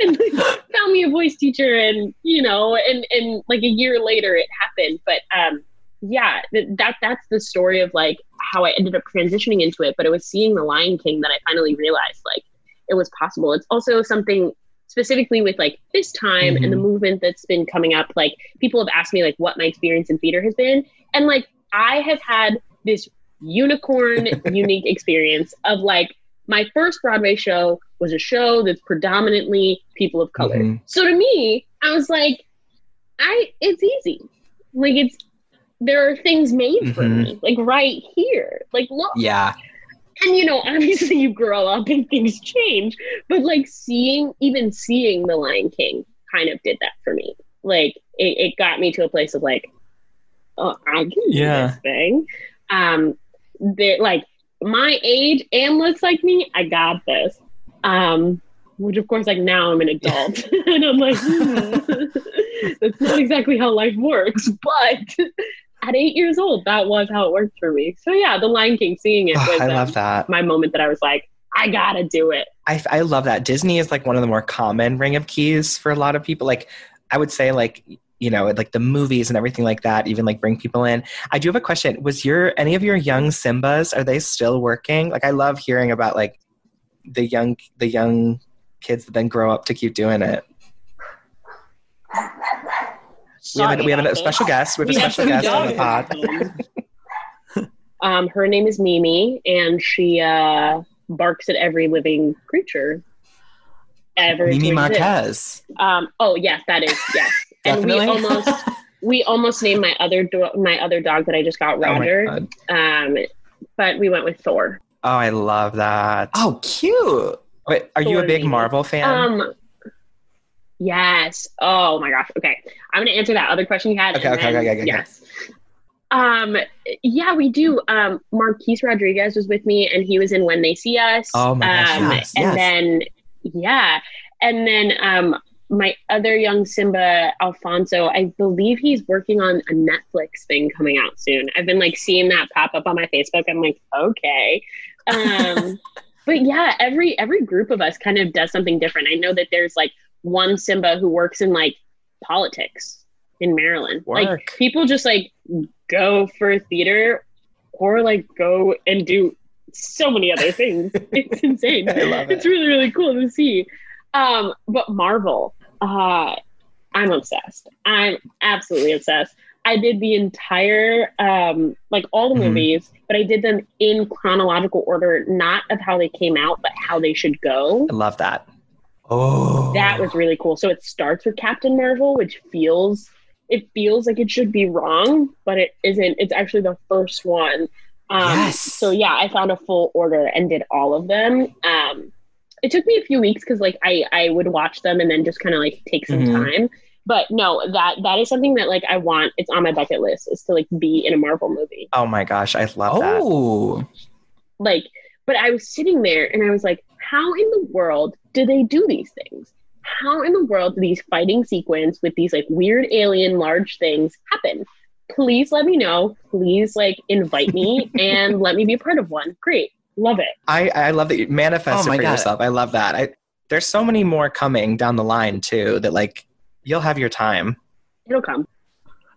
[SPEAKER 3] And like, found me a voice teacher and you know and and like a year later it happened. But um yeah, th- that that's the story of like how I ended up transitioning into it. But it was seeing The Lion King that I finally realized like it was possible. It's also something specifically with like this time and the
[SPEAKER 1] Mhm.
[SPEAKER 3] movement that's been coming up. Like people have asked me like what my experience in theater has been, and like I have had this unicorn unique experience of like my first Broadway show was a show that's predominantly people of color.
[SPEAKER 1] Mhm.
[SPEAKER 3] So to me, I was like, I it's easy. Like it's there are things made for
[SPEAKER 1] Mhm.
[SPEAKER 3] me, like right here. Like look,
[SPEAKER 2] Yeah.
[SPEAKER 3] And you know, obviously you grow up and things change, but like seeing, even seeing The Lion King kind of did that for me. Like it, it got me to a place of like, oh, I can do
[SPEAKER 1] Yeah.
[SPEAKER 3] this thing. Um, that like my age and looks like me, I got this. Um, which of course, like now I'm an adult, and I'm like, hmm, that's not exactly how life works, but. At eight years old, that was how it worked for me. So yeah, The Lion King, seeing it
[SPEAKER 1] Oh,
[SPEAKER 3] was
[SPEAKER 1] I
[SPEAKER 3] um,
[SPEAKER 1] love that.
[SPEAKER 3] my moment that I was like, I gotta do it.
[SPEAKER 1] I, I love that. Disney is like one of the more common ring of keys for a lot of people. Like, I would say, like, you know, like the movies and everything like that, even like bring people in. I do have a question. Was your any of your young Simbas are they still working? Like, I love hearing about like the young the young kids that then grow up to keep doing it. We have, a, we have a special guest. We have a
[SPEAKER 3] We
[SPEAKER 1] special guest on the pod.
[SPEAKER 3] Um, her name is Mimi, and she uh, barks at every living creature ever.
[SPEAKER 2] Mimi
[SPEAKER 3] exist.
[SPEAKER 2] Marquez.
[SPEAKER 3] Um, oh yes, that is yes. and we
[SPEAKER 2] Definitely.
[SPEAKER 3] almost we almost named my other do- my other dog that I just got
[SPEAKER 1] Oh
[SPEAKER 3] Roger.
[SPEAKER 1] God.
[SPEAKER 3] um, but we went with Thor.
[SPEAKER 1] Oh, I love that.
[SPEAKER 2] oh, cute.
[SPEAKER 1] Wait, are you a big
[SPEAKER 3] Mimi.
[SPEAKER 1] Marvel fan?
[SPEAKER 3] Um, yes. Oh my gosh. Okay, I'm gonna answer that other question you had.
[SPEAKER 1] Okay, okay,
[SPEAKER 3] then-
[SPEAKER 1] okay, okay, okay.
[SPEAKER 3] Yes. Um, yeah, we do. Um, Marquis Rodriguez was with me, and he was in When They See Us.
[SPEAKER 1] Oh my gosh,
[SPEAKER 3] Um,
[SPEAKER 2] yes,
[SPEAKER 3] and
[SPEAKER 2] yes.
[SPEAKER 3] then yeah, and then um, my other young Simba, Alfonso, I believe he's working on a Netflix thing coming out soon. I've been like seeing that pop up on my Facebook. I'm like, okay. Um, but yeah, every every group of us kind of does something different. I know that there's like one Simba who works in like politics in Maryland. Like people just like go for theater or like go and do so many other things. it's insane.
[SPEAKER 1] I love it.
[SPEAKER 3] It's really really cool to see. Um, but Marvel, uh, I'm obsessed. I'm absolutely obsessed. I did the entire um, like all the
[SPEAKER 1] Mhm.
[SPEAKER 3] movies, but I did them in chronological order, not of how they came out, but how they should go.
[SPEAKER 1] I love that.
[SPEAKER 2] Oh.
[SPEAKER 3] That was really cool. So it starts with Captain Marvel, which feels it feels like it should be wrong, but it isn't. It's actually the first one. Um,
[SPEAKER 2] Yes.
[SPEAKER 3] So yeah, I found a full order and did all of them. Um, it took me a few weeks because like I I would watch them and then just kind of like take some
[SPEAKER 1] Mhm.
[SPEAKER 3] time. But no, that that is something that like I want. It's on my bucket list is to like be in a Marvel movie.
[SPEAKER 1] Oh my gosh, I love that.
[SPEAKER 2] Oh.
[SPEAKER 3] Like, but I was sitting there and I was like, how in the world do they do these things? How in the world do these fighting sequence with these like weird alien large things happen? Please let me know. Please like invite me and let me be a part of one. Great. Love it.
[SPEAKER 1] I, I love that you manifest
[SPEAKER 2] Oh
[SPEAKER 1] it for
[SPEAKER 2] God.
[SPEAKER 1] yourself. I love that. I, there's so many more coming down the line too that like you'll have your time.
[SPEAKER 3] It'll come.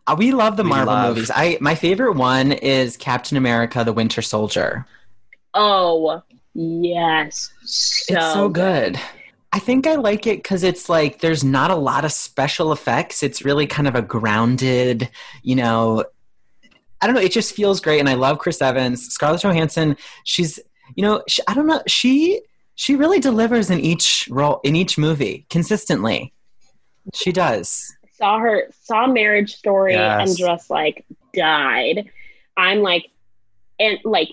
[SPEAKER 2] Uh, we love the
[SPEAKER 1] We
[SPEAKER 2] Marvel
[SPEAKER 1] love-
[SPEAKER 2] movies. I my favorite one is Captain America: The Winter Soldier.
[SPEAKER 3] Oh, yes. So,
[SPEAKER 2] it's so good. I think I like it because it's like there's not a lot of special effects. It's really kind of a grounded, you know. I don't know. It just feels great, and I love Chris Evans, Scarlett Johansson. She's, you know, she, I don't know. She she really delivers in each role in each movie consistently. She does.
[SPEAKER 3] saw her saw marriage story
[SPEAKER 1] Yes.
[SPEAKER 3] and just like died i'm like and like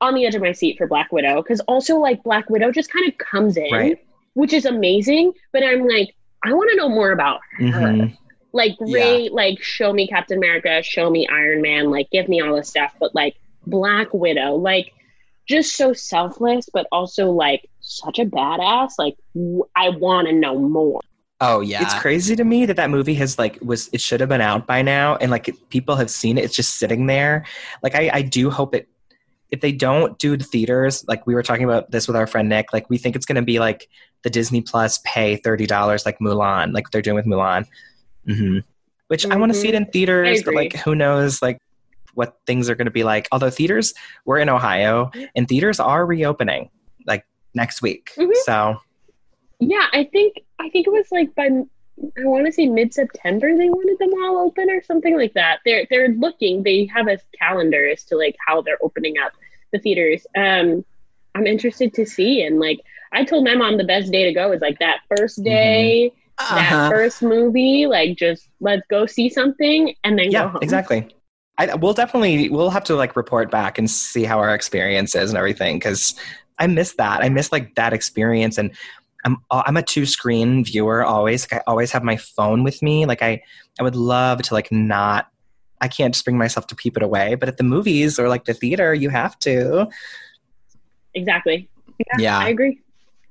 [SPEAKER 3] on the edge of my seat for black widow because also like black widow just kind of comes in
[SPEAKER 1] Right.
[SPEAKER 3] which is amazing but i'm like i want to know more about her
[SPEAKER 1] Mhm.
[SPEAKER 3] like great like show me captain america show me iron man like give me all this stuff but like black widow like just so selfless but also like such a badass like w- i want to know more
[SPEAKER 2] Oh yeah.
[SPEAKER 1] It's crazy to me that that movie has like was it should have been out by now and like people have seen it. It's just sitting there. Like I, I do hope it. If they don't do the theaters, like we were talking about this with our friend Nick, like we think it's going to be like the Disney Plus pay thirty dollars like Mulan, like they're doing with Mulan. hmm Which I want to see it in theaters, but like who knows? Like what things are going to be like. Although theaters, we're in Ohio, and theaters are reopening like next week.
[SPEAKER 3] Mhm.
[SPEAKER 1] So
[SPEAKER 3] Yeah, I think I think it was like by I want to say mid September they wanted them all open or something like that. They're they're looking. They have a calendar as to like how they're opening up the theaters. Um, I'm interested to see and like I told my mom the best day to go is like that first day, that
[SPEAKER 2] Uh-huh.
[SPEAKER 3] first movie. Like just let's go see something and then go
[SPEAKER 1] yeah,
[SPEAKER 3] home.
[SPEAKER 1] exactly. I, we'll definitely we'll have to like report back and see how our experience is and everything because I miss that. I miss like that experience and. I'm uh, I'm a two screen viewer always. Like I always have my phone with me. Like I I would love to like not. I can't just bring myself to keep it away. But at the movies or like the theater, you have to.
[SPEAKER 3] Exactly.
[SPEAKER 2] Yeah.
[SPEAKER 3] I agree.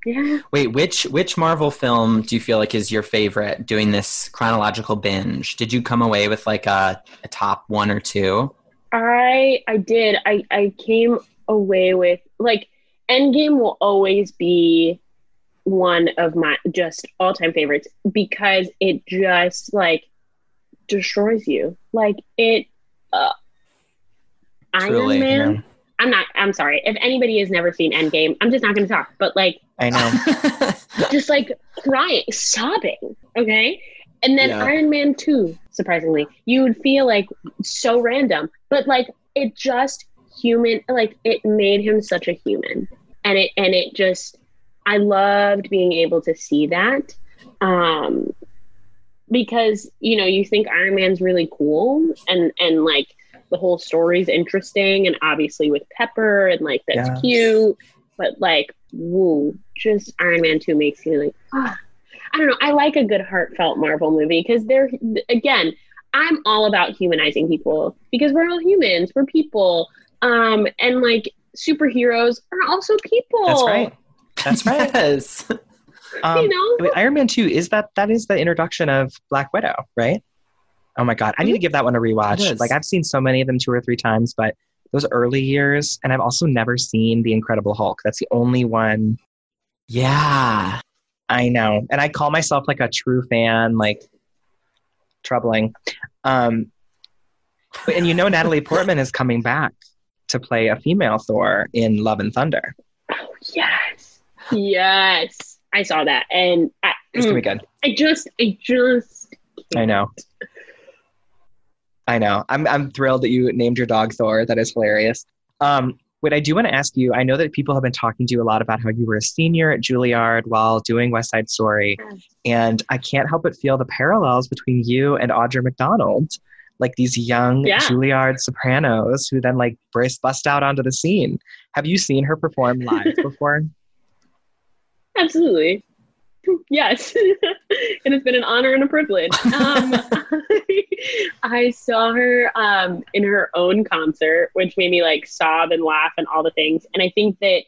[SPEAKER 3] Yeah.
[SPEAKER 2] Wait, which which Marvel film do you feel like is your favorite? Doing this chronological binge, did you come away with like a, a top one or two?
[SPEAKER 3] I I did. I I came away with like Endgame will always be one of my just all time favorites because it just like destroys you. Like it. Uh, Iron Man. I'm not. I'm sorry. If anybody has never seen Endgame, I'm just not going to talk. But like,
[SPEAKER 1] I know.
[SPEAKER 3] just like crying, sobbing. Okay. And then
[SPEAKER 2] Yeah.
[SPEAKER 3] Iron Man 2, surprisingly, you would feel like so random, but like it just human, like it made him such a human. And it, and it just, I loved being able to see that. Um, because, you know, you think Iron Man's really cool and, and like the whole story's interesting. And obviously with Pepper and like that's
[SPEAKER 1] Yes.
[SPEAKER 3] cute, but like, woo, just Iron Man 2 makes you like, ah. I don't know. I like a good heartfelt Marvel movie because they're again, I'm all about humanizing people because we're all humans, we're people. Um, and like superheroes are also people.
[SPEAKER 1] That's right. That's right.
[SPEAKER 2] yes.
[SPEAKER 1] Um,
[SPEAKER 3] You know?
[SPEAKER 1] wait, Iron Man Two is that that is the introduction of Black Widow, right? Oh my god, I need to give that one a rewatch. Like I've seen so many of them two or three times, but those early years, and I've also never seen the Incredible Hulk. That's the only one
[SPEAKER 2] Yeah.
[SPEAKER 1] I know, and I call myself like a true fan. Like troubling. Um, and you know, Natalie Portman is coming back to play a female Thor in Love and Thunder.
[SPEAKER 3] Yes. I saw that. And I,
[SPEAKER 1] It's gonna be good.
[SPEAKER 3] I just, I just,
[SPEAKER 1] I know. I know. I'm I'm thrilled that you named your dog Thor. That is hilarious. Um, what I do want to ask you, I know that people have been talking to you a lot about how you were a senior at Juilliard while doing West Side Story, and I can't help but feel the parallels between you and Audra McDonald, like these young
[SPEAKER 3] Yeah.
[SPEAKER 1] Juilliard sopranos who then like burst bust out onto the scene. Have you seen her perform live before?
[SPEAKER 3] Absolutely. Yes. And it has been an honor and a privilege. Um, I saw her um, in her own concert, which made me like sob and laugh and all the things. And I think that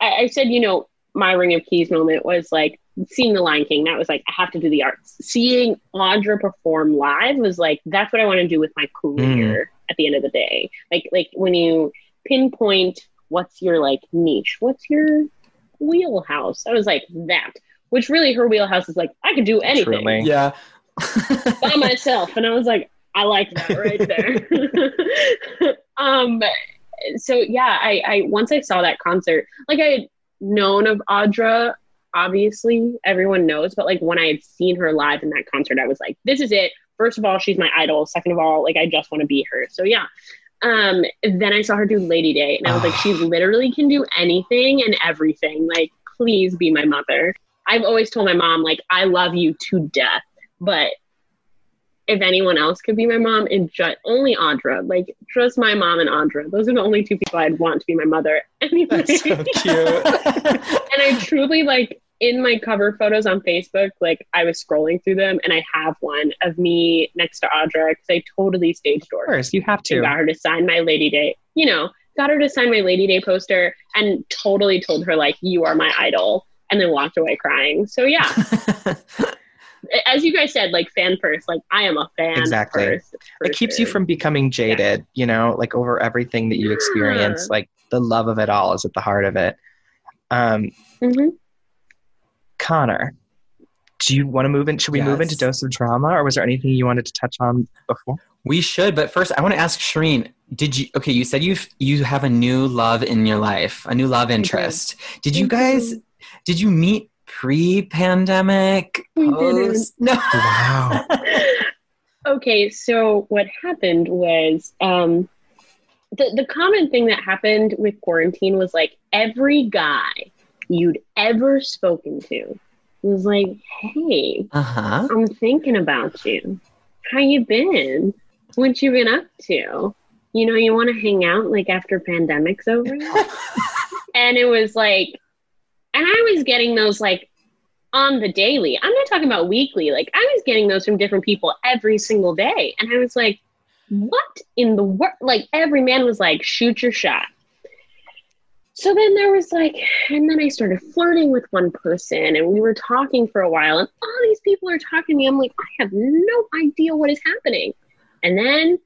[SPEAKER 3] I, I said, you know, my Ring of Keys moment was like seeing The Lion King. That was like, I have to do the arts. Seeing Audra perform live was like, that's what I want to do with my career at the end of the day. Like, like when you pinpoint what's your like niche, what's your wheelhouse? I was like, that. Which really, her wheelhouse is like, I could do anything
[SPEAKER 1] Truly.
[SPEAKER 2] Yeah.
[SPEAKER 3] by myself and i was like i like that right there um so yeah I, I once i saw that concert like i had known of audra obviously everyone knows but like when i had seen her live in that concert i was like this is it first of all she's my idol second of all like i just want to be her so yeah um then i saw her do lady day and i was like she literally can do anything and everything like please be my mother i've always told my mom like i love you to death but if anyone else could be my mom, and just only Audra, like just my mom and Audra, those are the only two people I'd want to be my mother. Anyway,
[SPEAKER 1] That's so cute.
[SPEAKER 3] and I truly like in my cover photos on Facebook, like I was scrolling through them, and I have one of me next to Audra because I totally stage
[SPEAKER 1] Of
[SPEAKER 3] door
[SPEAKER 1] course, you have
[SPEAKER 3] and
[SPEAKER 1] to.
[SPEAKER 3] got her to sign my Lady Day. You know, got her to sign my Lady Day poster, and totally told her like, "You are my idol," and then walked away crying. So yeah, as you guys said, like fan first. Like I am a fan.
[SPEAKER 1] Exactly.
[SPEAKER 3] First,
[SPEAKER 1] it keeps you from becoming jaded you know like over everything that you experience like the love of it all is at the heart of it um
[SPEAKER 3] Mhm.
[SPEAKER 1] Connor do you want to move in should we move into dose of drama or was there anything you wanted to touch on before
[SPEAKER 2] We should, but first I want to ask Shereen, did you okay, you said you you have a new love in your life, a new love interest. Did you guys did you meet pre-pandemic?
[SPEAKER 3] We
[SPEAKER 2] Post? No.
[SPEAKER 1] Wow.
[SPEAKER 3] okay, so what happened was um, the the common thing that happened with quarantine was like every guy you'd ever spoken to was like, "Hey,
[SPEAKER 2] Uh-huh.
[SPEAKER 3] I'm thinking about you. How you been? What you been up to? You know, you want to hang out like after pandemic's over?" and it was like, and I was getting those like on the daily. I'm not talking about weekly. Like I was getting those from different people every single day, and I was like, "What in the world?" Like every man was like, "Shoot your shot." So then there was like, and then I started flirting with one person, and we were talking for a while, and all these people are talking to me. I'm like, I have no idea what is happening. And then,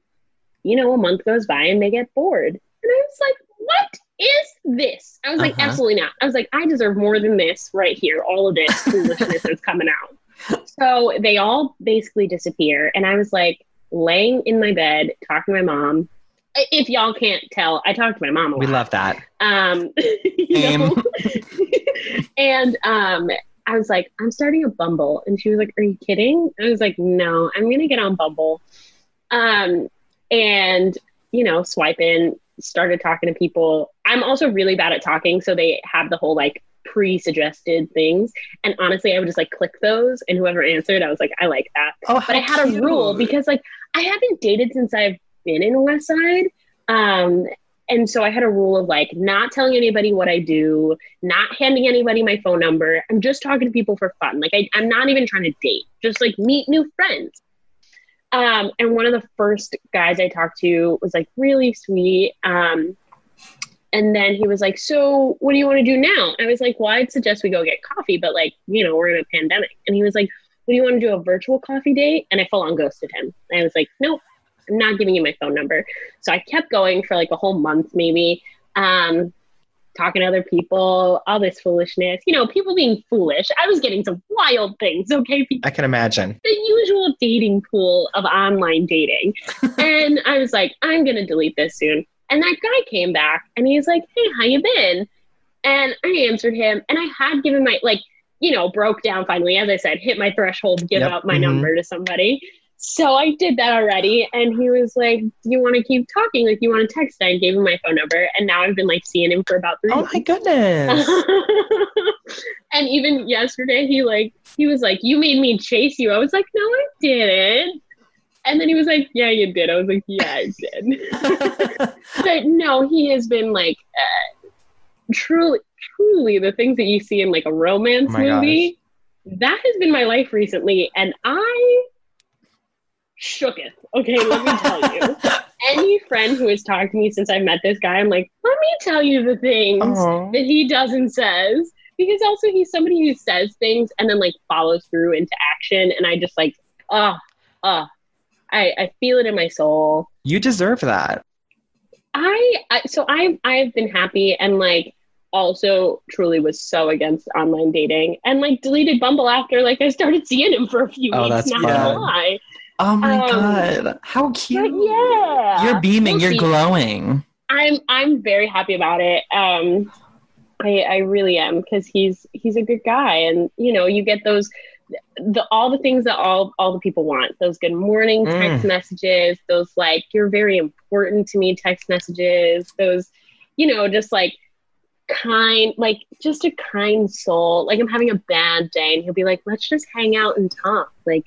[SPEAKER 3] you know, a month goes by and they get bored. And I was like, what is this? I was like,
[SPEAKER 2] Uh-huh.
[SPEAKER 3] absolutely not. I was like, I deserve more than this right here. All of this foolishness that's coming out. So they all basically disappear. And I was like laying in my bed, talking to my mom. If y'all can't tell, I talk to my mom a lot.
[SPEAKER 1] We love that.
[SPEAKER 3] Um, and um, I was like, I'm starting a Bumble. And she was like, Are you kidding? I was like, No, I'm going to get on Bumble. Um, and, you know, swipe in, started talking to people. I'm also really bad at talking. So they have the whole like pre suggested things. And honestly, I would just like click those. And whoever answered, I was like, I like that
[SPEAKER 2] Oh,
[SPEAKER 3] but I had a rule because like I haven't dated since I've been in West Side. Um, and so I had a rule of like not telling anybody what I do, not handing anybody my phone number. I'm just talking to people for fun. Like I, I'm not even trying to date, just like meet new friends. Um, and one of the first guys I talked to was like really sweet. Um, and then he was like, So what do you want to do now? I was like, Well, I'd suggest we go get coffee, but like, you know, we're in a pandemic. And he was like, What do you want to do a virtual coffee date? And I full on ghosted him. I was like, Nope, I'm not giving you my phone number. So I kept going for like a whole month, maybe, um, talking to other people, all this foolishness, you know, people being foolish. I was getting some wild things, okay? People
[SPEAKER 1] I can imagine.
[SPEAKER 3] the usual dating pool of online dating. and I was like, I'm gonna delete this soon. And that guy came back and he's like, Hey, how you been? And I answered him and I had given my like, you know, broke down finally, as I said, hit my threshold, give
[SPEAKER 1] Yep.
[SPEAKER 3] out my
[SPEAKER 1] Mhm.
[SPEAKER 3] number to somebody. So I did that already. And he was like, Do you want to keep talking? Like, you want to text? I gave him my phone number. And now I've been like seeing him for about three
[SPEAKER 1] Oh
[SPEAKER 3] months.
[SPEAKER 1] my goodness.
[SPEAKER 3] and even yesterday, he like he was like, "You made me chase you." I was like, "No, I didn't." And then he was like, "Yeah, you did." I was like, "Yeah, I did." but no, he has been like uh, truly, truly the things that you see in like a romance
[SPEAKER 1] Oh
[SPEAKER 3] movie. That has been my life recently, and I shooketh. Okay, let me tell you. Any friend who has talked to me since I met this guy, I'm like, let me tell you the things that he does and says. Because also he's somebody who says things and then like follows through into action. And I just like, oh, oh, I, I feel it in my soul.
[SPEAKER 1] You deserve that.
[SPEAKER 3] I, I so I I've been happy and like also truly was so against online dating and like deleted Bumble after like I started seeing him for a few
[SPEAKER 1] Oh,
[SPEAKER 3] weeks.
[SPEAKER 1] that's
[SPEAKER 3] not
[SPEAKER 2] fun.
[SPEAKER 3] gonna lie.
[SPEAKER 2] Oh my
[SPEAKER 3] Um,
[SPEAKER 2] god. How cute.
[SPEAKER 3] yeah.
[SPEAKER 2] You're beaming,
[SPEAKER 3] We'll
[SPEAKER 2] you're
[SPEAKER 3] see.
[SPEAKER 2] glowing.
[SPEAKER 3] I'm I'm very happy about it. Um, I I really am because he's he's a good guy, and you know you get those the all the things that all all the people want. Those good morning text messages. Those like you're very important to me text messages. Those you know just like kind like just a kind soul. Like I'm having a bad day, and he'll be like, "Let's just hang out and talk." Like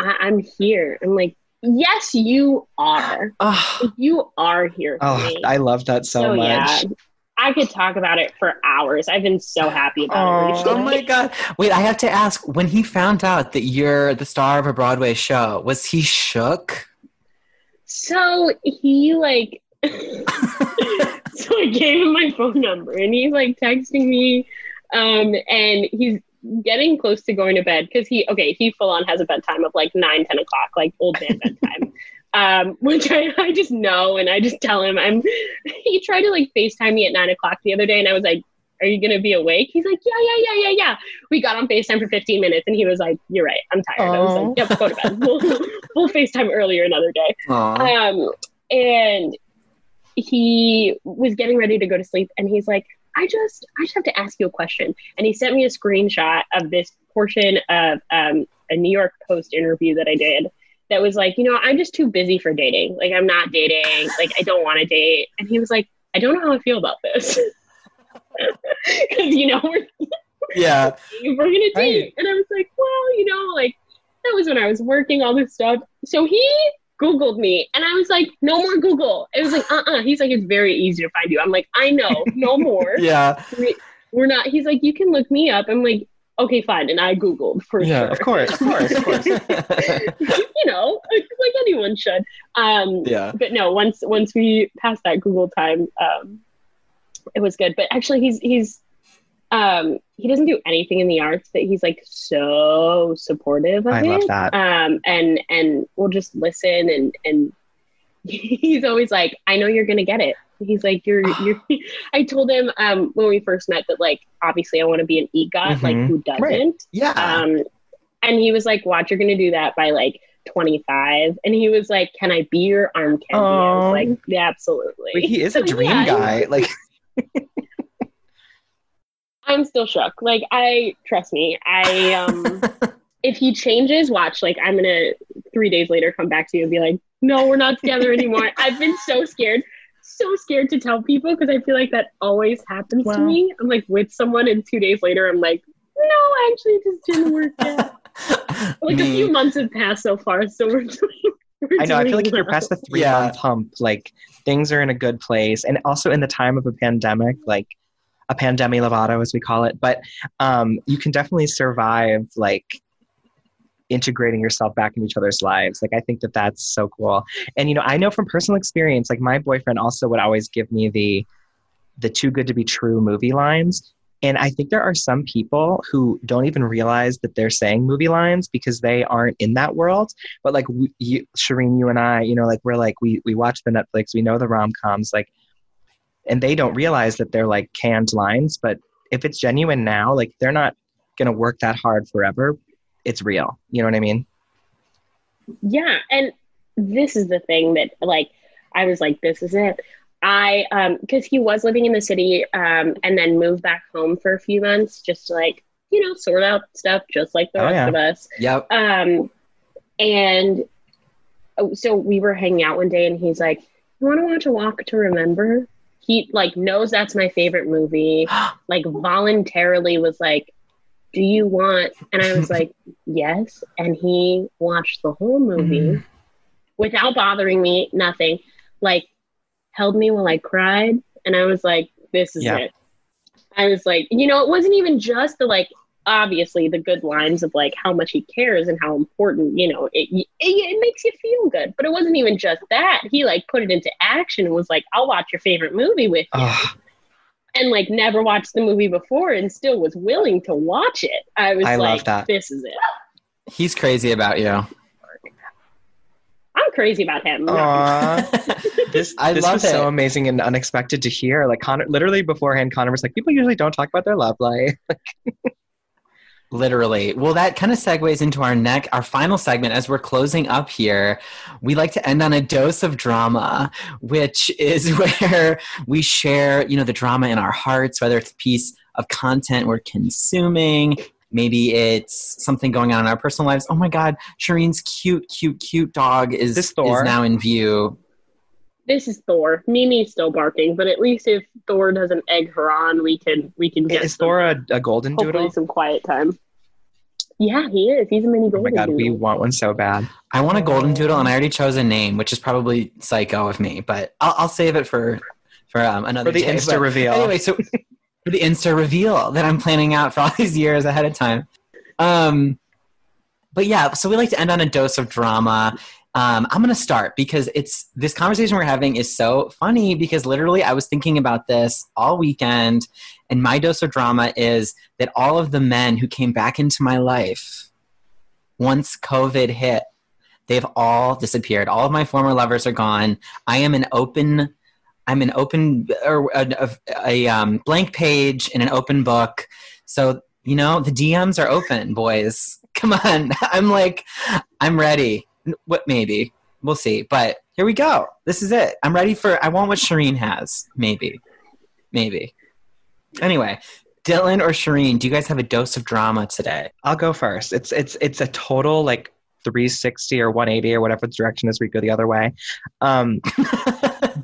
[SPEAKER 3] I, I'm here. I'm like, yes, you are.
[SPEAKER 2] Oh,
[SPEAKER 3] You are here
[SPEAKER 1] Oh. I love that so,
[SPEAKER 3] So,
[SPEAKER 1] much.
[SPEAKER 3] yeah, I could talk about it for hours. I've been so happy about it.
[SPEAKER 2] oh my god. Wait, I have to ask, when he found out that you're the star of a Broadway show, was he shook?
[SPEAKER 3] So he like, so I gave him my phone number, and he's like texting me, um, and he's getting close to going to bed because he okay he full on has a bedtime of like nine ten o'clock like old man bedtime. Um, which I, I just know and I just tell him I'm he tried to like FaceTime me at nine o'clock the other day and I was like are you gonna be awake? He's like, yeah, yeah, yeah, yeah, yeah. We got on FaceTime for 15 minutes, and he was like, you're right, I'm tired. I was like, yep, go to bed. We'll, we'll FaceTime earlier another day.
[SPEAKER 2] Aw.
[SPEAKER 3] Um, and he was getting ready to go to sleep, and he's like, I just, I just have to ask you a question. And he sent me a screenshot of this portion of um, a New York Post interview that I did. That was like, you know, I'm just too busy for dating. Like, I'm not dating. Like, I don't want to date. And he was like, I don't know how I feel about this. Because, you know, we're,
[SPEAKER 2] yeah.
[SPEAKER 3] we're going to date.
[SPEAKER 1] Right.
[SPEAKER 3] And I was like, well, you know, like, that was when I was working, all this stuff. So he Googled me and I was like, no more Google. It was like, uh uh He's like, it's very easy to find you. I'm like, I know, no more.
[SPEAKER 2] Yeah.
[SPEAKER 3] We- We're not. He's like, you can look me up. I'm like, okay, fine. And I Googled for
[SPEAKER 1] Yeah,
[SPEAKER 3] sure.
[SPEAKER 1] of course, of course, of course.
[SPEAKER 3] you know, like, like anyone should. Um,
[SPEAKER 2] yeah.
[SPEAKER 3] but no, once once we passed that Google time, um, it was good. But actually, he's he's um, he doesn't do anything in the arts, but he's like so supportive of
[SPEAKER 1] I
[SPEAKER 3] it.
[SPEAKER 1] love that.
[SPEAKER 3] Um, and and we'll just listen and and he's always like, I know you're gonna get it. He's like, you're you're. I told him um, when we first met that like obviously I want to be an EGOT. Like
[SPEAKER 1] Mhm.
[SPEAKER 3] who doesn't?
[SPEAKER 1] Right.
[SPEAKER 2] Yeah.
[SPEAKER 3] Um, and he was like, "Watch, you're gonna do that by like 25." And he was like, "Can I be your arm candy?" I was like, "Yeah, absolutely."
[SPEAKER 1] But he is a dream
[SPEAKER 3] yeah,
[SPEAKER 1] guy. Like,
[SPEAKER 3] I'm still shook. Like, I trust me. I um, if he changes, watch. Like, I'm gonna three days later come back to you and be like, "No, we're not together anymore." I've been so scared. So scared to tell people because I feel like that always happens to me. I'm like with someone, and two days later, I'm like, no, actually, it just didn't work out. Like a few months have passed so far, so we're doing. We're
[SPEAKER 1] I know. I feel
[SPEAKER 3] doing
[SPEAKER 1] like if you're past the three
[SPEAKER 2] Yeah.
[SPEAKER 1] month hump, like things are in a good place, and also in the time of a pandemic, like a pandemic Lovato, as we call it. But um, you can definitely survive, like integrating yourself back into each other's lives. Like I think that that's so cool. And you know, I know from personal experience, like my boyfriend also would always give me the the too good to be true movie lines. And I think there are some people who don't even realize that they're saying movie lines because they aren't in that world but like we, you, Shereen, you and I, you know, like we're like we we watch the Netflix, we know the rom coms, like, and they don't realize that they're like canned lines. But if it's genuine now, like they're not gonna work that hard forever. It's real. You know what I mean?
[SPEAKER 3] Yeah, and this is the thing that like I was like, this is it. I um because he was living in the city um and then moved back home for a few months just to like you know sort out stuff just like the
[SPEAKER 1] Oh,
[SPEAKER 3] rest
[SPEAKER 1] yeah.
[SPEAKER 3] of us.
[SPEAKER 2] Yep.
[SPEAKER 3] Um, and oh, so we were hanging out one day, and he's like, "You want to watch A Walk to Remember?" He like knows that's my favorite movie. Like voluntarily was like, "Do you want?" And I was like, "Yes." And he watched the whole movie
[SPEAKER 1] Mhm.
[SPEAKER 3] without bothering me. Nothing. Like held me while I cried, and I was like, "This is
[SPEAKER 1] Yeah.
[SPEAKER 3] it." I was like, you know, it wasn't even just the like obviously the good lines of like how much he cares and how important you know it, it, it makes you feel good but it wasn't even just that he like put it into action and was like i'll watch your favorite movie with you
[SPEAKER 1] Oh,
[SPEAKER 3] and like never watched the movie before and still was willing to watch it i was
[SPEAKER 1] I love
[SPEAKER 3] like
[SPEAKER 1] that.
[SPEAKER 3] this is it
[SPEAKER 2] He's crazy about you.
[SPEAKER 3] i'm crazy about him
[SPEAKER 1] Aw. this
[SPEAKER 2] I
[SPEAKER 1] this
[SPEAKER 2] love
[SPEAKER 1] was so amazing and unexpected to hear. Like Connor, literally beforehand, Connor was like, "People usually don't talk about their love life."
[SPEAKER 2] Literally. Well, that kind of segues into our neck, our final segment as we're closing up here. We like to end on a dose of drama, which is where we share, you know, the drama in our hearts, whether it's a piece of content we're consuming, maybe it's something going on in our personal lives. Oh my God, Shereen's cute, cute, cute dog is, is now in view.
[SPEAKER 3] This is thor mimi's still barking but at least if thor doesn't egg her on we can we can get
[SPEAKER 1] Is
[SPEAKER 3] some-
[SPEAKER 1] Thor a, a golden
[SPEAKER 3] hopefully
[SPEAKER 1] doodle?
[SPEAKER 3] some quiet time yeah he is he's a mini golden.
[SPEAKER 1] Oh my god, we want one so bad.
[SPEAKER 2] I want a golden doodle, and I already chose a name, which is probably psycho of me, but I'll, I'll save it for for um, another
[SPEAKER 1] For the
[SPEAKER 2] day.
[SPEAKER 1] Insta
[SPEAKER 2] But
[SPEAKER 1] reveal.
[SPEAKER 2] Anyway, so for the Insta reveal that I'm planning out for all these years ahead of time. Um, but yeah, so we like to end on a dose of drama. Um, I'm gonna start because it's this conversation we're having is so funny because literally I was thinking about this all weekend, and my dose of drama is that all of the men who came back into my life once COVID hit, they've all disappeared. All of my former lovers are gone. I am an open I'm an open or a, a, a um, blank page in an open book. So you know the DMs are open, boys. Come on, I'm like, I'm ready. What maybe we'll see, but here we go. This is it. I'm ready for. I want what Shereen has. Maybe, maybe. Anyway, Dylan or Shereen, do you guys have a dose of drama today?
[SPEAKER 1] I'll go first. It's it's it's a total like 360 or 180 or whatever the direction is. We go the other way. Um,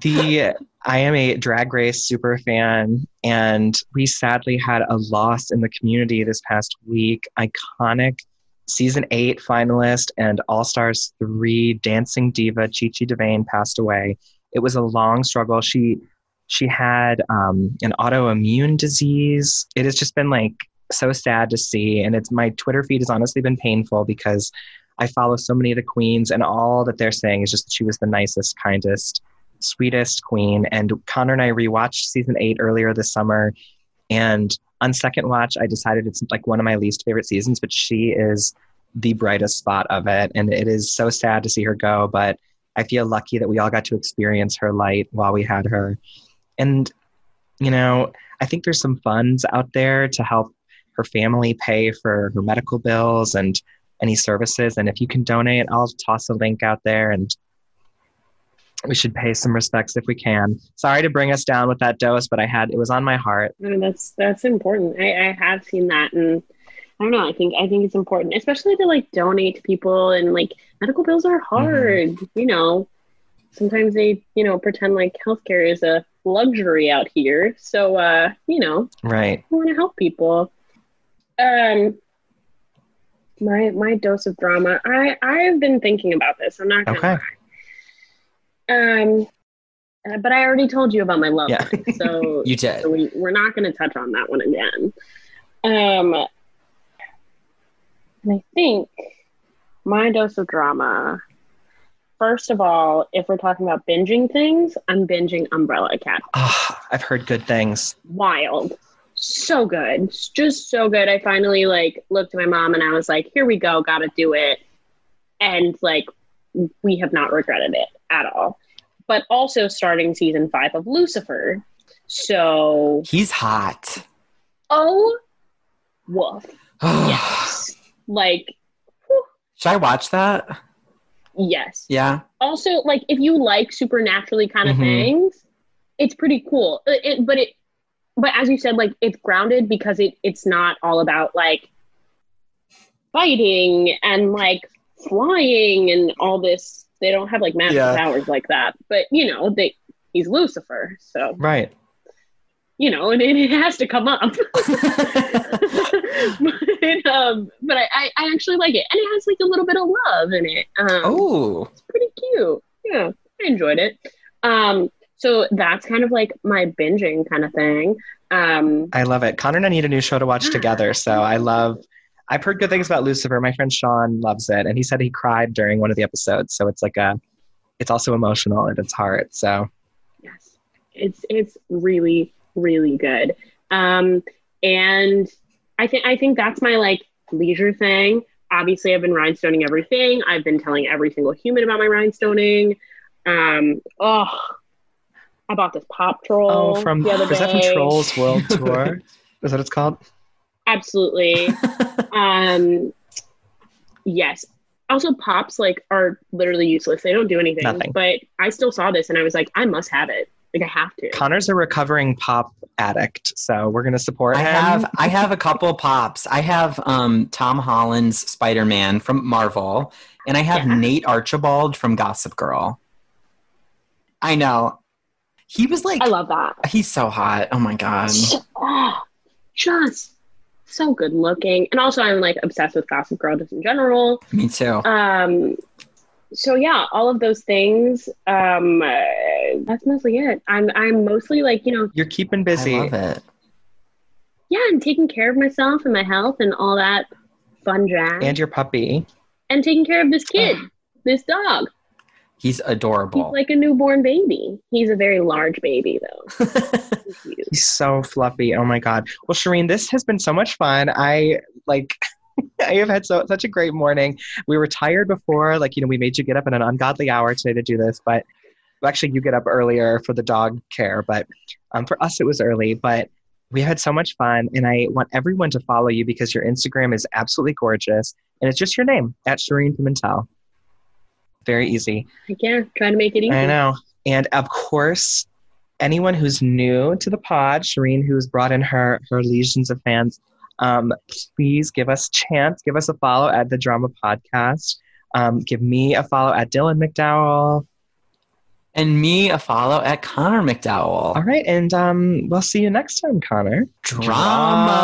[SPEAKER 1] the I am a Drag Race super fan, and we sadly had a loss in the community this past week. Iconic season eight finalist and All Stars three dancing diva Chi Chi DeVayne passed away. It was a long struggle. She she had um, an autoimmune disease. It has just been like so sad to see, and it's my Twitter feed has honestly been painful because I follow so many of the queens, and all that they're saying is just that she was the nicest, kindest, sweetest queen. And Connor and I rewatched season eight earlier this summer, and on second watch, I decided it's like one of my least favorite seasons, but she is the brightest spot of it, and it is so sad to see her go. But I feel lucky that we all got to experience her light while we had her. And, you know, I think there's some funds out there to help her family pay for her medical bills and any services. And if you can donate, I'll toss a link out there and we should pay some respects if we can. Sorry to bring us down with that dose, but I had it was on my heart.
[SPEAKER 3] No, that's that's important. I, I have seen that and I don't know. I think I think it's important, especially to like donate to people and like medical bills are hard. Mm-hmm. You know, sometimes they you know pretend like healthcare is a luxury out here. So uh, you know,
[SPEAKER 1] right?
[SPEAKER 3] I want to help people. Um, my my dose of drama. I I've been thinking about this. I'm not gonna
[SPEAKER 1] okay.
[SPEAKER 3] Lie. Um, uh, but I already told you about my love.
[SPEAKER 1] Yeah.
[SPEAKER 3] so
[SPEAKER 2] you did.
[SPEAKER 3] So we we're not going to touch on that one again. Um, and I think my dose of drama. First of all, if we're talking about binging things, I'm binging Umbrella Academy.
[SPEAKER 1] Oh, I've heard good things.
[SPEAKER 3] Wild so good. Just so good. I finally like looked at my mom and I was like, here we go, gotta do it. And like we have not regretted it at all. But also starting season five of Lucifer. So
[SPEAKER 2] he's hot.
[SPEAKER 3] Oh woof. yes. Like
[SPEAKER 2] whew. should I watch that?
[SPEAKER 3] Yes.
[SPEAKER 2] Yeah.
[SPEAKER 3] Also, like if you like supernaturally kind of mm-hmm. things, it's pretty cool. It, it, but it but as you said, like it's grounded because it it's not all about like fighting and like flying and all this. They don't have like magic yeah. powers like that. But you know, they he's Lucifer, so
[SPEAKER 1] right.
[SPEAKER 3] You know, and it, it has to come up. but, um, but I, I, I, actually like it, and it has like a little bit of love in it. Um,
[SPEAKER 2] oh,
[SPEAKER 3] it's pretty cute. Yeah, I enjoyed it. Um, so that's kind of like my binging kind of thing. Um,
[SPEAKER 1] I love it. Connor and I need a new show to watch together. So I love. I've heard good things about Lucifer. My friend Sean loves it, and he said he cried during one of the episodes. So it's like a, it's also emotional at its heart. So,
[SPEAKER 3] yes, it's it's really really good. Um, and I think I think that's my like leisure thing. Obviously, I've been rhinestoning everything. I've been telling every single human about my rhinestoning. Um, oh, I bought this pop troll.
[SPEAKER 1] Oh, from the other is that from Trolls World Tour? is that what it's called?
[SPEAKER 3] Absolutely. um, yes. Also, pops like are literally useless. They don't do anything.
[SPEAKER 1] Nothing.
[SPEAKER 3] But I still saw this and I was like, I must have it. Like I have to.
[SPEAKER 1] Connor's a recovering pop addict, so we're gonna support
[SPEAKER 2] I
[SPEAKER 1] him.
[SPEAKER 2] have I have a couple pops. I have um, Tom Holland's Spider Man from Marvel, and I have yeah. Nate Archibald from Gossip Girl. I know. He was like,
[SPEAKER 3] I love that.
[SPEAKER 2] He's so hot. Oh my god.
[SPEAKER 3] Just so good looking, and also I'm like obsessed with Gossip Girl just in general.
[SPEAKER 2] Me too.
[SPEAKER 3] Um. So yeah, all of those things. Um. Uh, that's mostly it. I'm I'm mostly like you know.
[SPEAKER 1] You're keeping busy.
[SPEAKER 2] I love it.
[SPEAKER 3] Yeah, and taking care of myself and my health and all that fun jazz.
[SPEAKER 1] And your puppy.
[SPEAKER 3] And taking care of this kid, this dog.
[SPEAKER 2] He's adorable.
[SPEAKER 3] He's like a newborn baby. He's a very large baby, though.
[SPEAKER 1] He's, He's so fluffy. Oh my god. Well, Shereen, this has been so much fun. I like. I have had so such a great morning. We were tired before, like you know, we made you get up at an ungodly hour today to do this, but Well, actually, you get up earlier for the dog care, but um, for us, it was early. But we had so much fun, and I want everyone to follow you because your Instagram is absolutely gorgeous, and it's just your name at Shereen Pimentel. Very easy.
[SPEAKER 3] Like, yeah, trying to make it easy.
[SPEAKER 1] I know. And of course, anyone who's new to the pod, Shereen, who's brought in her her legions of fans, um, please give us a chance, give us a follow at the Drama Podcast. Um, give me a follow at Dylan McDowell.
[SPEAKER 2] And me a follow at Connor McDowell.
[SPEAKER 1] All right, and um, we'll see you next time, Connor.
[SPEAKER 2] Drama.